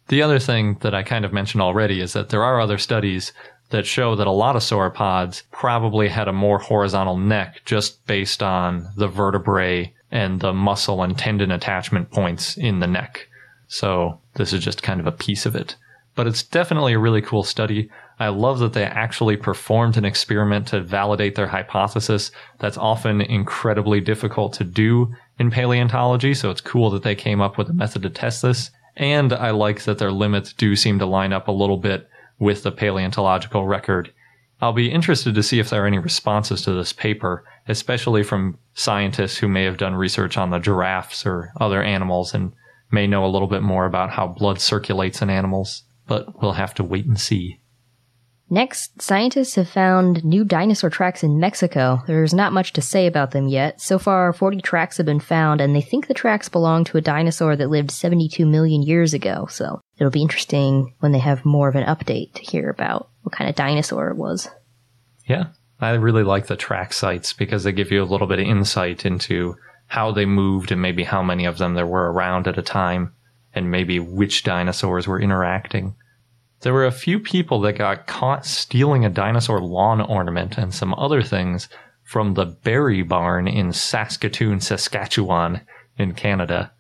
The other thing that I kind of mentioned already is that there are other studies that show that a lot of sauropods probably had a more horizontal neck just based on the vertebrae and the muscle and tendon attachment points in the neck. So this is just kind of a piece of it. But it's definitely a really cool study. I love that they actually performed an experiment to validate their hypothesis. That's often incredibly difficult to do in paleontology, so it's cool that they came up with a method to test this. And I like that their limits do seem to line up a little bit with the paleontological record. I'll be interested to see if there are any responses to this paper, especially from scientists who may have done research on the giraffes or other animals and may know a little bit more about how blood circulates in animals, but we'll have to wait and see. Next, scientists have found new dinosaur tracks in Mexico. There's not much to say about them yet. So far, 40 tracks have been found, and they think the tracks belong to a dinosaur that lived 72 million years ago. So it'll be interesting when they have more of an update to hear about what kind of dinosaur it was. Yeah, I really like the track sites because they give you a little bit of insight into how they moved and maybe how many of them there were around at a time, and maybe which dinosaurs were interacting. There were a few people that got caught stealing a dinosaur lawn ornament and some other things from the Berry Barn in Saskatoon, Saskatchewan, in Canada.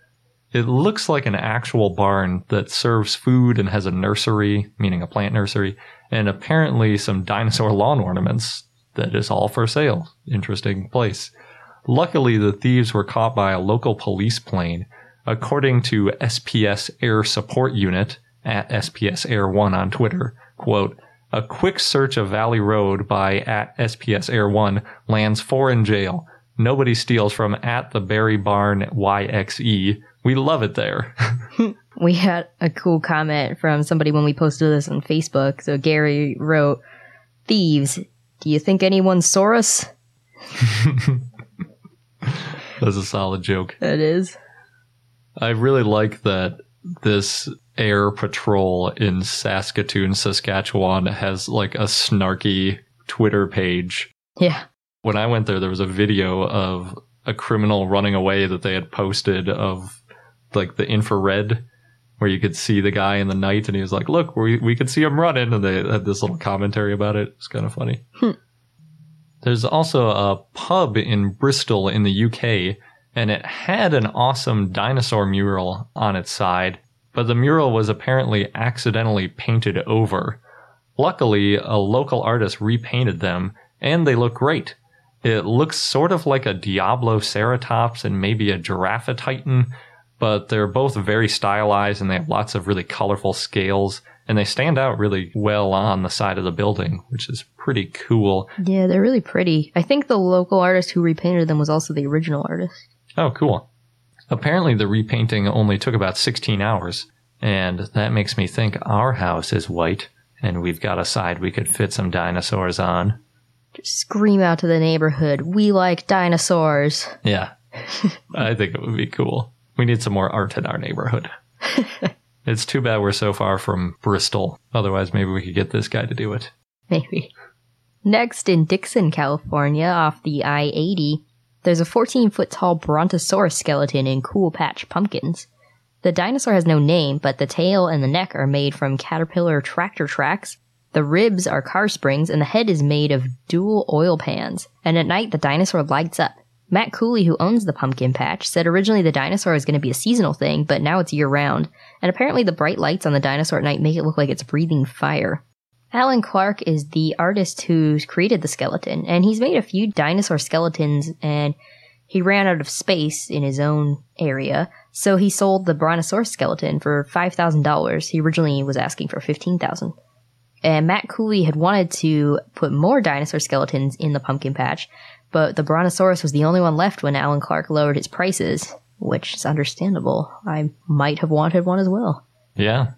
It looks like an actual barn that serves food and has a nursery, meaning a plant nursery, and apparently some dinosaur lawn ornaments that is all for sale. Interesting place. Luckily, the thieves were caught by a local police plane. According to SPS Air Support Unit, at SPS Air 1 on Twitter. Quote, a quick search of Valley Road by at SPS Air 1 lands four in jail. Nobody steals from at the Berry Barn YXE. We love it there. we had a cool comment from somebody when we posted this on Facebook. So Gary wrote, Thieves, do you think anyone saw us? That's a solid joke. It is. I really like that this air patrol in Saskatoon, Saskatchewan has like a snarky Twitter page. Yeah. When I went there, there was a video of a criminal running away that they had posted of like the infrared where you could see the guy in the night and he was like, look, we, we could see him running. And they had this little commentary about it. It's kind of funny. Hmm. There's also a pub in Bristol in the UK and it had an awesome dinosaur mural on its side, but the mural was apparently accidentally painted over. Luckily, a local artist repainted them and they look great. It looks sort of like a Diabloceratops and maybe a Giraffatitan, but they're both very stylized and they have lots of really colorful scales and they stand out really well on the side of the building, which is pretty cool. Yeah, they're really pretty. I think the local artist who repainted them was also the original artist. Oh, cool. Apparently, the repainting only took about 16 hours, and that makes me think our house is white and we've got a side we could fit some dinosaurs on. Just scream out to the neighborhood, we like dinosaurs. Yeah, I think it would be cool. We need some more art in our neighborhood. it's too bad we're so far from Bristol. Otherwise, maybe we could get this guy to do it. Maybe. Next, in Dixon, California, off the I 80, there's a 14 foot tall Brontosaurus skeleton in Cool Patch pumpkins. The dinosaur has no name, but the tail and the neck are made from caterpillar tractor tracks. The ribs are car springs, and the head is made of dual oil pans. And at night, the dinosaur lights up. Matt Cooley, who owns the pumpkin patch, said originally the dinosaur was going to be a seasonal thing, but now it's year round. And apparently, the bright lights on the dinosaur at night make it look like it's breathing fire. Alan Clark is the artist who's created the skeleton, and he's made a few dinosaur skeletons, and he ran out of space in his own area, so he sold the Brontosaurus skeleton for $5,000. He originally was asking for 15000 And Matt Cooley had wanted to put more dinosaur skeletons in the pumpkin patch, but the Brontosaurus was the only one left when Alan Clark lowered his prices, which is understandable. I might have wanted one as well. Yeah,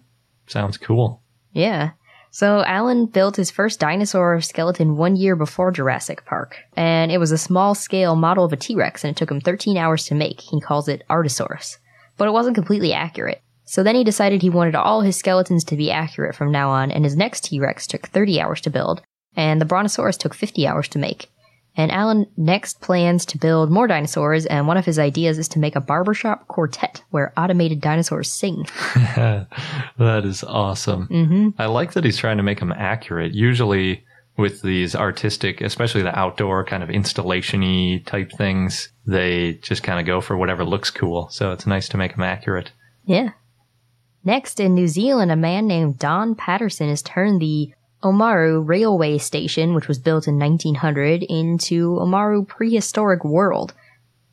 sounds cool. Yeah. So Alan built his first dinosaur skeleton one year before Jurassic Park, and it was a small scale model of a T-Rex, and it took him 13 hours to make. He calls it Artosaurus. But it wasn't completely accurate. So then he decided he wanted all his skeletons to be accurate from now on, and his next T-Rex took 30 hours to build, and the Brontosaurus took 50 hours to make. And Alan next plans to build more dinosaurs, and one of his ideas is to make a barbershop quartet where automated dinosaurs sing. that is awesome. hmm I like that he's trying to make them accurate. Usually, with these artistic, especially the outdoor kind of installation y type things, they just kind of go for whatever looks cool. So it's nice to make them accurate. Yeah. Next, in New Zealand, a man named Don Patterson has turned the Oamaru Railway Station, which was built in 1900, into Oamaru Prehistoric World.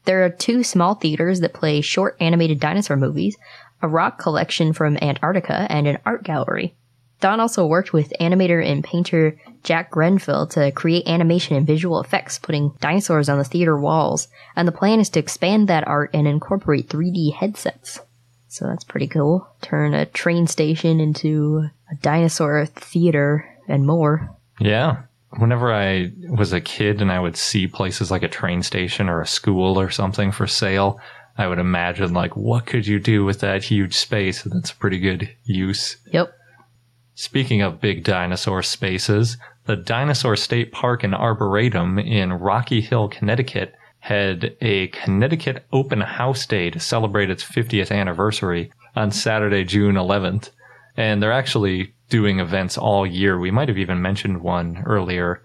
There are two small theaters that play short animated dinosaur movies, a rock collection from Antarctica, and an art gallery. Don also worked with animator and painter Jack Grenfell to create animation and visual effects, putting dinosaurs on the theater walls, and the plan is to expand that art and incorporate 3D headsets. So that's pretty cool. Turn a train station into a dinosaur theater and more. Yeah. Whenever I was a kid and I would see places like a train station or a school or something for sale, I would imagine like, what could you do with that huge space? And that's pretty good use. Yep. Speaking of big dinosaur spaces, the Dinosaur State Park and Arboretum in Rocky Hill, Connecticut had a Connecticut Open House Day to celebrate its 50th anniversary on Saturday, June 11th. And they're actually doing events all year. We might have even mentioned one earlier,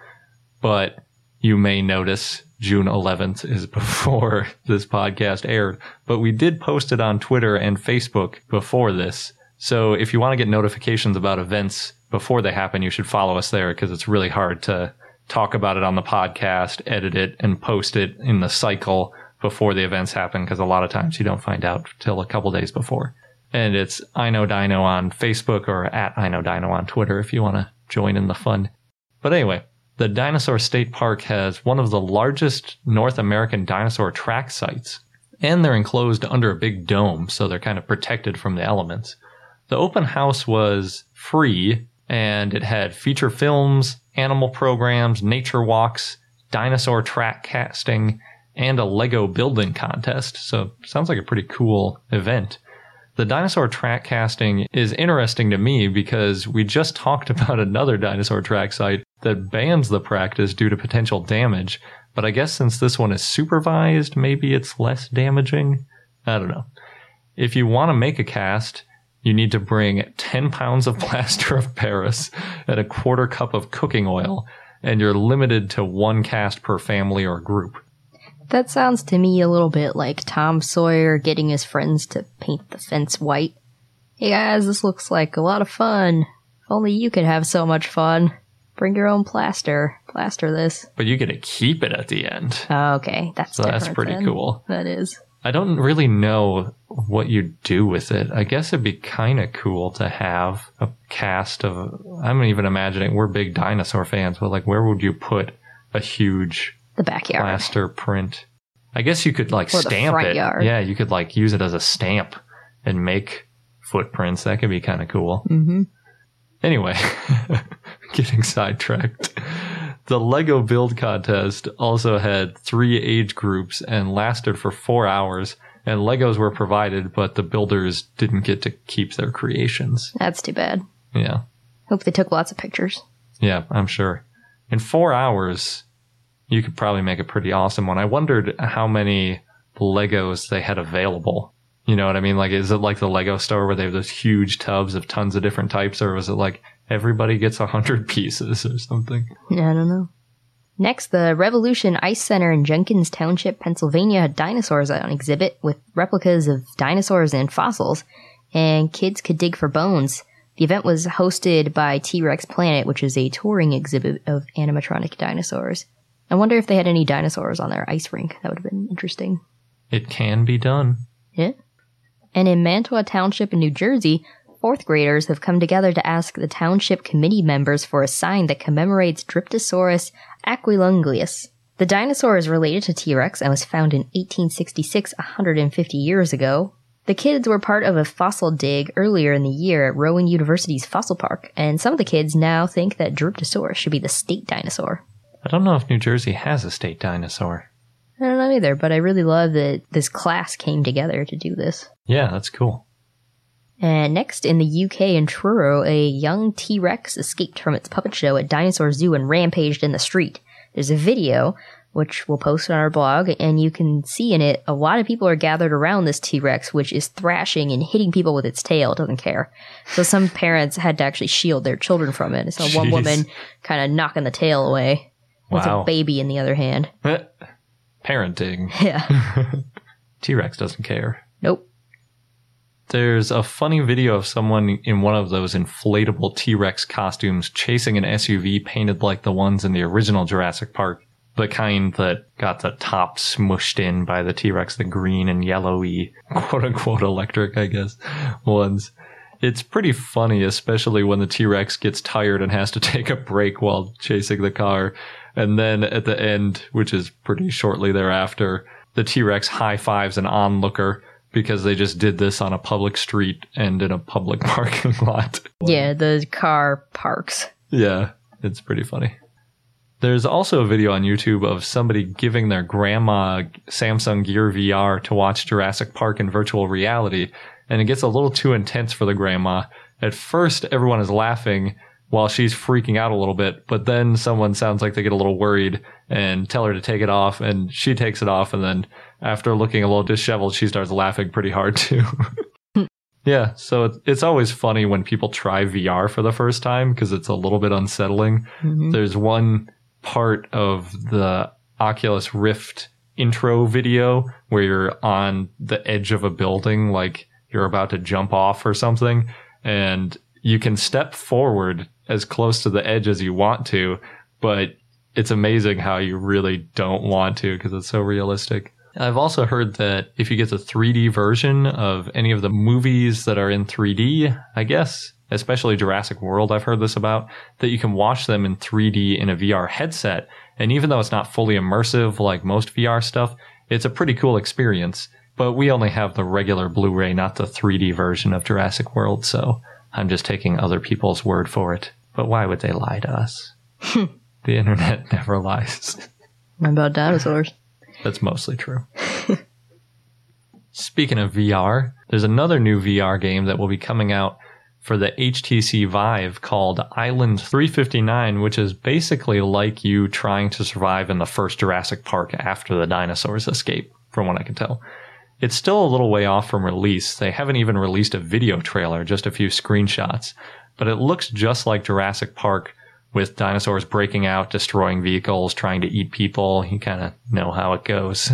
but you may notice June 11th is before this podcast aired, but we did post it on Twitter and Facebook before this. So if you want to get notifications about events before they happen, you should follow us there because it's really hard to talk about it on the podcast, edit it, and post it in the cycle before the events happen because a lot of times you don't find out till a couple days before. And it's I know Dino on Facebook or at I know Dino on Twitter if you want to join in the fun. But anyway, the Dinosaur State Park has one of the largest North American dinosaur track sites, and they're enclosed under a big dome, so they're kind of protected from the elements. The open house was free, and it had feature films, animal programs, nature walks, dinosaur track casting, and a Lego building contest. So sounds like a pretty cool event. The dinosaur track casting is interesting to me because we just talked about another dinosaur track site that bans the practice due to potential damage. But I guess since this one is supervised, maybe it's less damaging. I don't know. If you want to make a cast, you need to bring 10 pounds of plaster of Paris and a quarter cup of cooking oil, and you're limited to one cast per family or group. That sounds to me a little bit like Tom Sawyer getting his friends to paint the fence white. Hey guys, this looks like a lot of fun. If only you could have so much fun. Bring your own plaster. Plaster this. But you get to keep it at the end. Oh, okay, that's So that's pretty then. cool. That is. I don't really know what you'd do with it. I guess it'd be kind of cool to have a cast of. I'm even imagining we're big dinosaur fans, but like, where would you put a huge The backyard. plaster print? I guess you could like Or stamp it. yard. Yeah, you could like use it as a stamp and make footprints. That could be kind of cool. Mm-hmm. Anyway, getting sidetracked. The Lego build contest also had three age groups and lasted for four hours. And Legos were provided, but the builders didn't get to keep their creations. That's too bad. Yeah. Hope they took lots of pictures. Yeah, I'm sure. In four hours, you could probably make a pretty awesome one. I wondered how many Legos they had available. You know what I mean? Like, is it like the Lego store where they have those huge tubs of tons of different types, or was it like everybody gets a hundred pieces or something? I don't know. Next, the Revolution Ice Center in Jenkins Township, Pennsylvania had dinosaurs on exhibit with replicas of dinosaurs and fossils, and kids could dig for bones. The event was hosted by T Rex Planet, which is a touring exhibit of animatronic dinosaurs. I wonder if they had any dinosaurs on their ice rink. That would have been interesting. It can be done. Yeah. And in Mantua Township in New Jersey, fourth graders have come together to ask the township committee members for a sign that commemorates Dryptosaurus aquilunguis. The dinosaur is related to T Rex and was found in 1866, 150 years ago. The kids were part of a fossil dig earlier in the year at Rowan University's fossil park, and some of the kids now think that Dryptosaurus should be the state dinosaur. I don't know if New Jersey has a state dinosaur. I don't know either, but I really love that this class came together to do this. Yeah, that's cool. And next, in the UK in Truro, a young T Rex escaped from its puppet show at Dinosaur Zoo and rampaged in the street. There's a video, which we'll post on our blog, and you can see in it a lot of people are gathered around this T Rex, which is thrashing and hitting people with its tail. It doesn't care. So some parents had to actually shield their children from it. Saw one woman kind of knocking the tail away with Wow. a baby in the other hand. Parenting. Yeah. T Rex doesn't care. Nope. There's a funny video of someone in one of those inflatable T Rex costumes chasing an SUV painted like the ones in the original Jurassic Park. The kind that got the top smushed in by the T Rex, the green and yellowy, quote unquote electric, I guess, ones. It's pretty funny, especially when the T Rex gets tired and has to take a break while chasing the car. And then at the end, which is pretty shortly thereafter, the T Rex high fives an onlooker because they just did this on a public street and in a public parking lot. Yeah, the car parks. Yeah, it's pretty funny. There's also a video on YouTube of somebody giving their grandma Samsung Gear VR to watch Jurassic Park in virtual reality, and it gets a little too intense for the grandma. At first, everyone is laughing while she's freaking out a little bit, but then someone sounds like they get a little worried and tell her to take it off, and she takes it off, and then after looking a little disheveled, she starts laughing pretty hard too. Yeah, so it's, it's always funny when people try VR for the first time because it's a little bit unsettling. Mm-hmm. There's one part of the Oculus Rift intro video where you're on the edge of a building, like you're about to jump off or something, and you can step forward as close to the edge as you want to, but it's amazing how you really don't want to because it's so realistic. I've also heard that if you get the 3D version of any of the movies that are in 3D, I guess, especially Jurassic World, I've heard this about, that you can watch them in 3D in a VR headset. And even though it's not fully immersive like most VR stuff, it's a pretty cool experience. But we only have the regular Blu ray, not the 3D version of Jurassic World, so I'm just taking other people's word for it. But why would they lie to us? the internet never lies. What about dinosaurs? That's mostly true. Speaking of VR, there's another new VR game that will be coming out for the HTC Vive called Island 359, which is basically like you trying to survive in the first Jurassic Park after the dinosaurs escape, from what I can tell. It's still a little way off from release. They haven't even released a video trailer, just a few screenshots. But it looks just like Jurassic Park with dinosaurs breaking out, destroying vehicles, trying to eat people. You kind of know how it goes.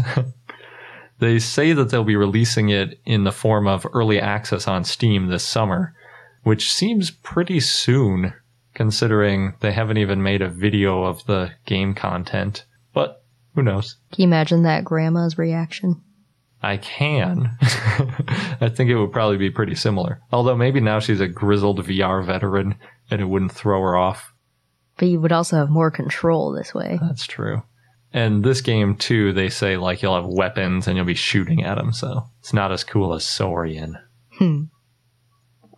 they say that they'll be releasing it in the form of early access on Steam this summer, which seems pretty soon considering they haven't even made a video of the game content. But who knows? Can you imagine that grandma's reaction? I can. I think it would probably be pretty similar. Although maybe now she's a grizzled VR veteran and it wouldn't throw her off. But you would also have more control this way. That's true. And this game too, they say like you'll have weapons and you'll be shooting at them, so it's not as cool as Saurian. Hmm.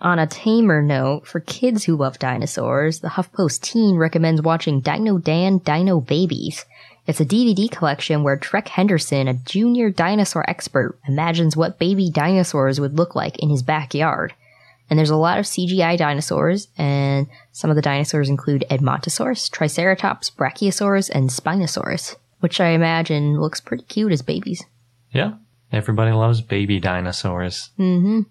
On a tamer note, for kids who love dinosaurs, the HuffPost Teen recommends watching Dino Dan Dino Babies. It's a DVD collection where Trek Henderson, a junior dinosaur expert, imagines what baby dinosaurs would look like in his backyard. And there's a lot of CGI dinosaurs, and some of the dinosaurs include Edmontosaurus, Triceratops, Brachiosaurus, and Spinosaurus, which I imagine looks pretty cute as babies. Yeah, everybody loves baby dinosaurs. Mm-hmm.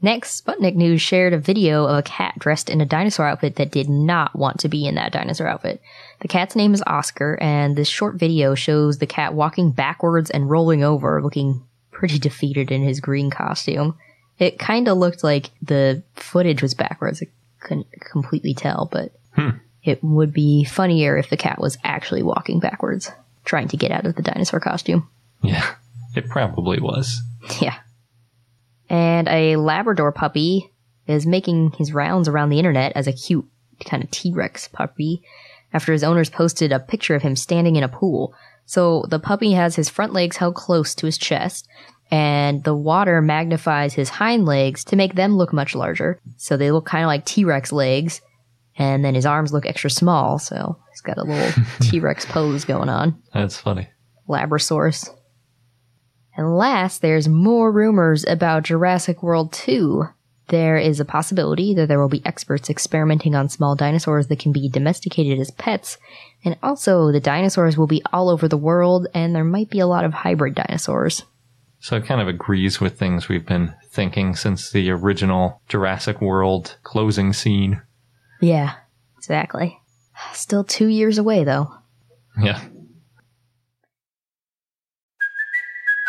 Next, Sputnik News shared a video of a cat dressed in a dinosaur outfit that did not want to be in that dinosaur outfit. The cat's name is Oscar, and this short video shows the cat walking backwards and rolling over, looking pretty defeated in his green costume. It kind of looked like the footage was backwards. I couldn't completely tell, but Hmm. it would be funnier if the cat was actually walking backwards, trying to get out of the dinosaur costume. Yeah, it probably was. Yeah. And a Labrador puppy is making his rounds around the internet as a cute kind of T-Rex puppy after his owners posted a picture of him standing in a pool. So the puppy has his front legs held close to his chest and the water magnifies his hind legs to make them look much larger. So they look kind of like T-Rex legs and then his arms look extra small. So he's got a little T-Rex pose going on. That's funny. Labrasaurus. And last, there's more rumors about Jurassic World 2. There is a possibility that there will be experts experimenting on small dinosaurs that can be domesticated as pets, and also the dinosaurs will be all over the world, and there might be a lot of hybrid dinosaurs. So it kind of agrees with things we've been thinking since the original Jurassic World closing scene. Yeah, exactly. Still two years away, though. Yeah.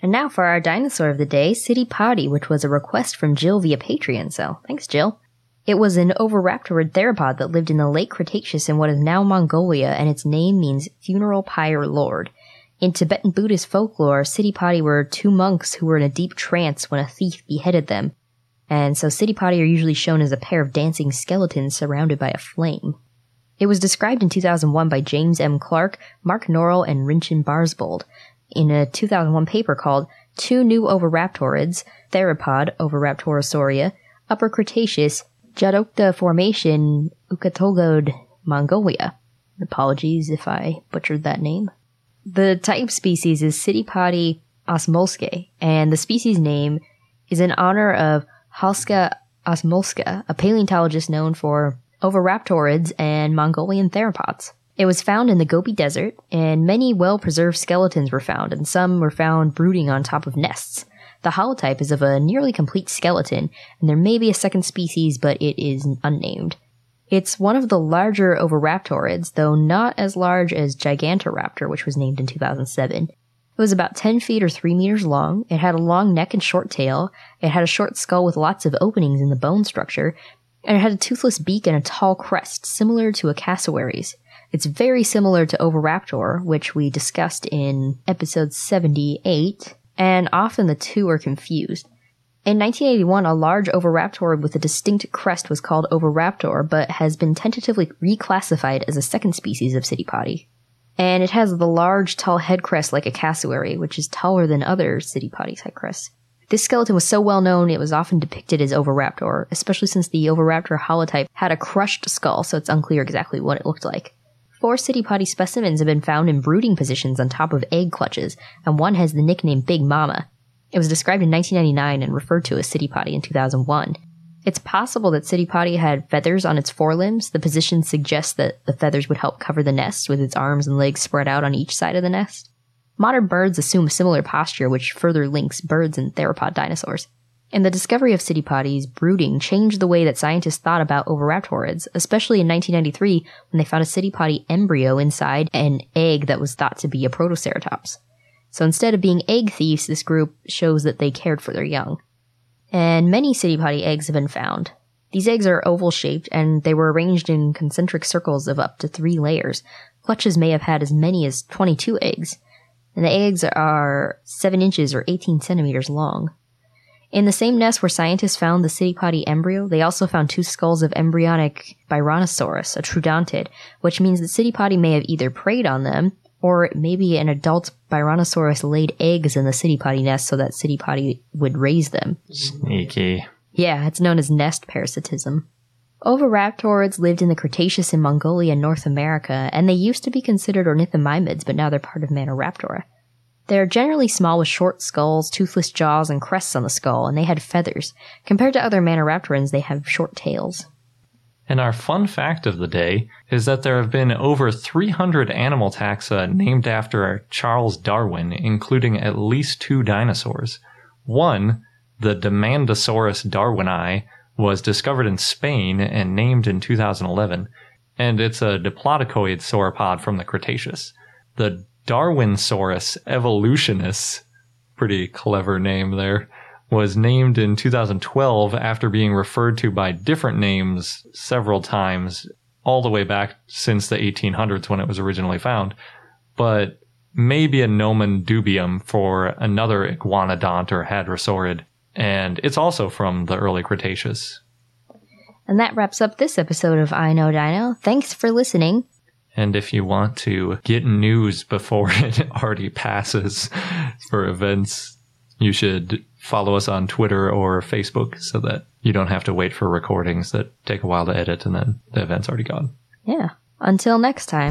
And now for our dinosaur of the day, Citipati, which was a request from Jill via Patreon, so thanks, Jill. It was an oviraptorid theropod that lived in the late Cretaceous in what is now Mongolia, and its name means funeral pyre lord. In Tibetan Buddhist folklore, Citipati were two monks who were in a deep trance when a thief beheaded them. And so Citipati are usually shown as a pair of dancing skeletons surrounded by a flame. It was described in 2001 by James M. Clark, Mark Norell, and Rinchin Barsbold in a 2001 paper called Two New Oviraptorids, Theropod Oviraptorosauria, Upper Cretaceous, Djadokhta Formation, Ukhaa Tolgod, Mongolia. Apologies if I butchered that name. The type species is Citipati osmolskae, and the species name is in honor of Halszka Osmólska, a paleontologist known for oviraptorids and Mongolian theropods. It was found in the Gobi Desert, and many well preserved skeletons were found, and some were found brooding on top of nests. The holotype is of a nearly complete skeleton, and there may be a second species, but it is unnamed. It's one of the larger oviraptorids, though not as large as Gigantoraptor, which was named in 2007. It was about 10 feet or 3 meters long. It had a long neck and short tail. It had a short skull with lots of openings in the bone structure. And it had a toothless beak and a tall crest, similar to a cassowary's. It's very similar to Oviraptor, which we discussed in episode 78, and often the two are confused. In 1981, a large Oviraptor with a distinct crest was called Oviraptor, but has been tentatively reclassified as a second species of Citipati. And it has the large, tall head crest like a cassowary, which is taller than other Citipati's head crests. This skeleton was so well known it was often depicted as Oviraptor, especially since the Oviraptor holotype had a crushed skull, so it's unclear exactly what it looked like. Four Citipati specimens have been found in brooding positions on top of egg clutches, and one has the nickname Big Mama. It was described in 1999 and referred to as Citipati in 2001. It's possible that Citipati had feathers on its forelimbs. The position suggests that the feathers would help cover the nest with its arms and legs spread out on each side of the nest. Modern birds assume a similar posture, which further links birds and theropod dinosaurs. And the discovery of Citipati's brooding changed the way that scientists thought about oviraptorids, especially in 1993 when they found a Citipati embryo inside an egg that was thought to be a Protoceratops. So instead of being egg thieves, this group shows that they cared for their young. And many Citipati eggs have been found. These eggs are oval shaped and they were arranged in concentric circles of up to three layers. Clutches may have had as many as 22 eggs. And the eggs are 7 inches or 18 centimeters long. In the same nest where scientists found the Citipati embryo, they also found two skulls of embryonic Byronosaurus, a troodontid, which means the Citipati may have either preyed on them, or maybe an adult Byronosaurus laid eggs in the Citipati nest so that Citipati would raise them. Sneaky. Yeah, it's known as nest parasitism. Oviraptorids lived in the Cretaceous in Mongolia and North America, and they used to be considered ornithomimids, but now they're part of Maniraptora. They're generally small with short skulls, toothless jaws, and crests on the skull, and they had feathers. Compared to other Maniraptorans, they have short tails. And our fun fact of the day is that there have been over 300 animal taxa uh, named after Charles Darwin, including at least two dinosaurs. One, the Demandasaurus darwini, was discovered in Spain and named in 2011, and it's a diplodocoid sauropod from the Cretaceous. The Darwinsaurus evolutionis, pretty clever name there, was named in 2012 after being referred to by different names several times, all the way back since the 1800s when it was originally found, but maybe a nomen dubium for another iguanodont or hadrosaurid, and it's also from the early Cretaceous. And that wraps up this episode of I Know Dino. Thanks for listening. And if you want to get news before it already passes for events, you should follow us on Twitter or Facebook so that you don't have to wait for recordings that take a while to edit and then the event's already gone. Yeah. Until next time.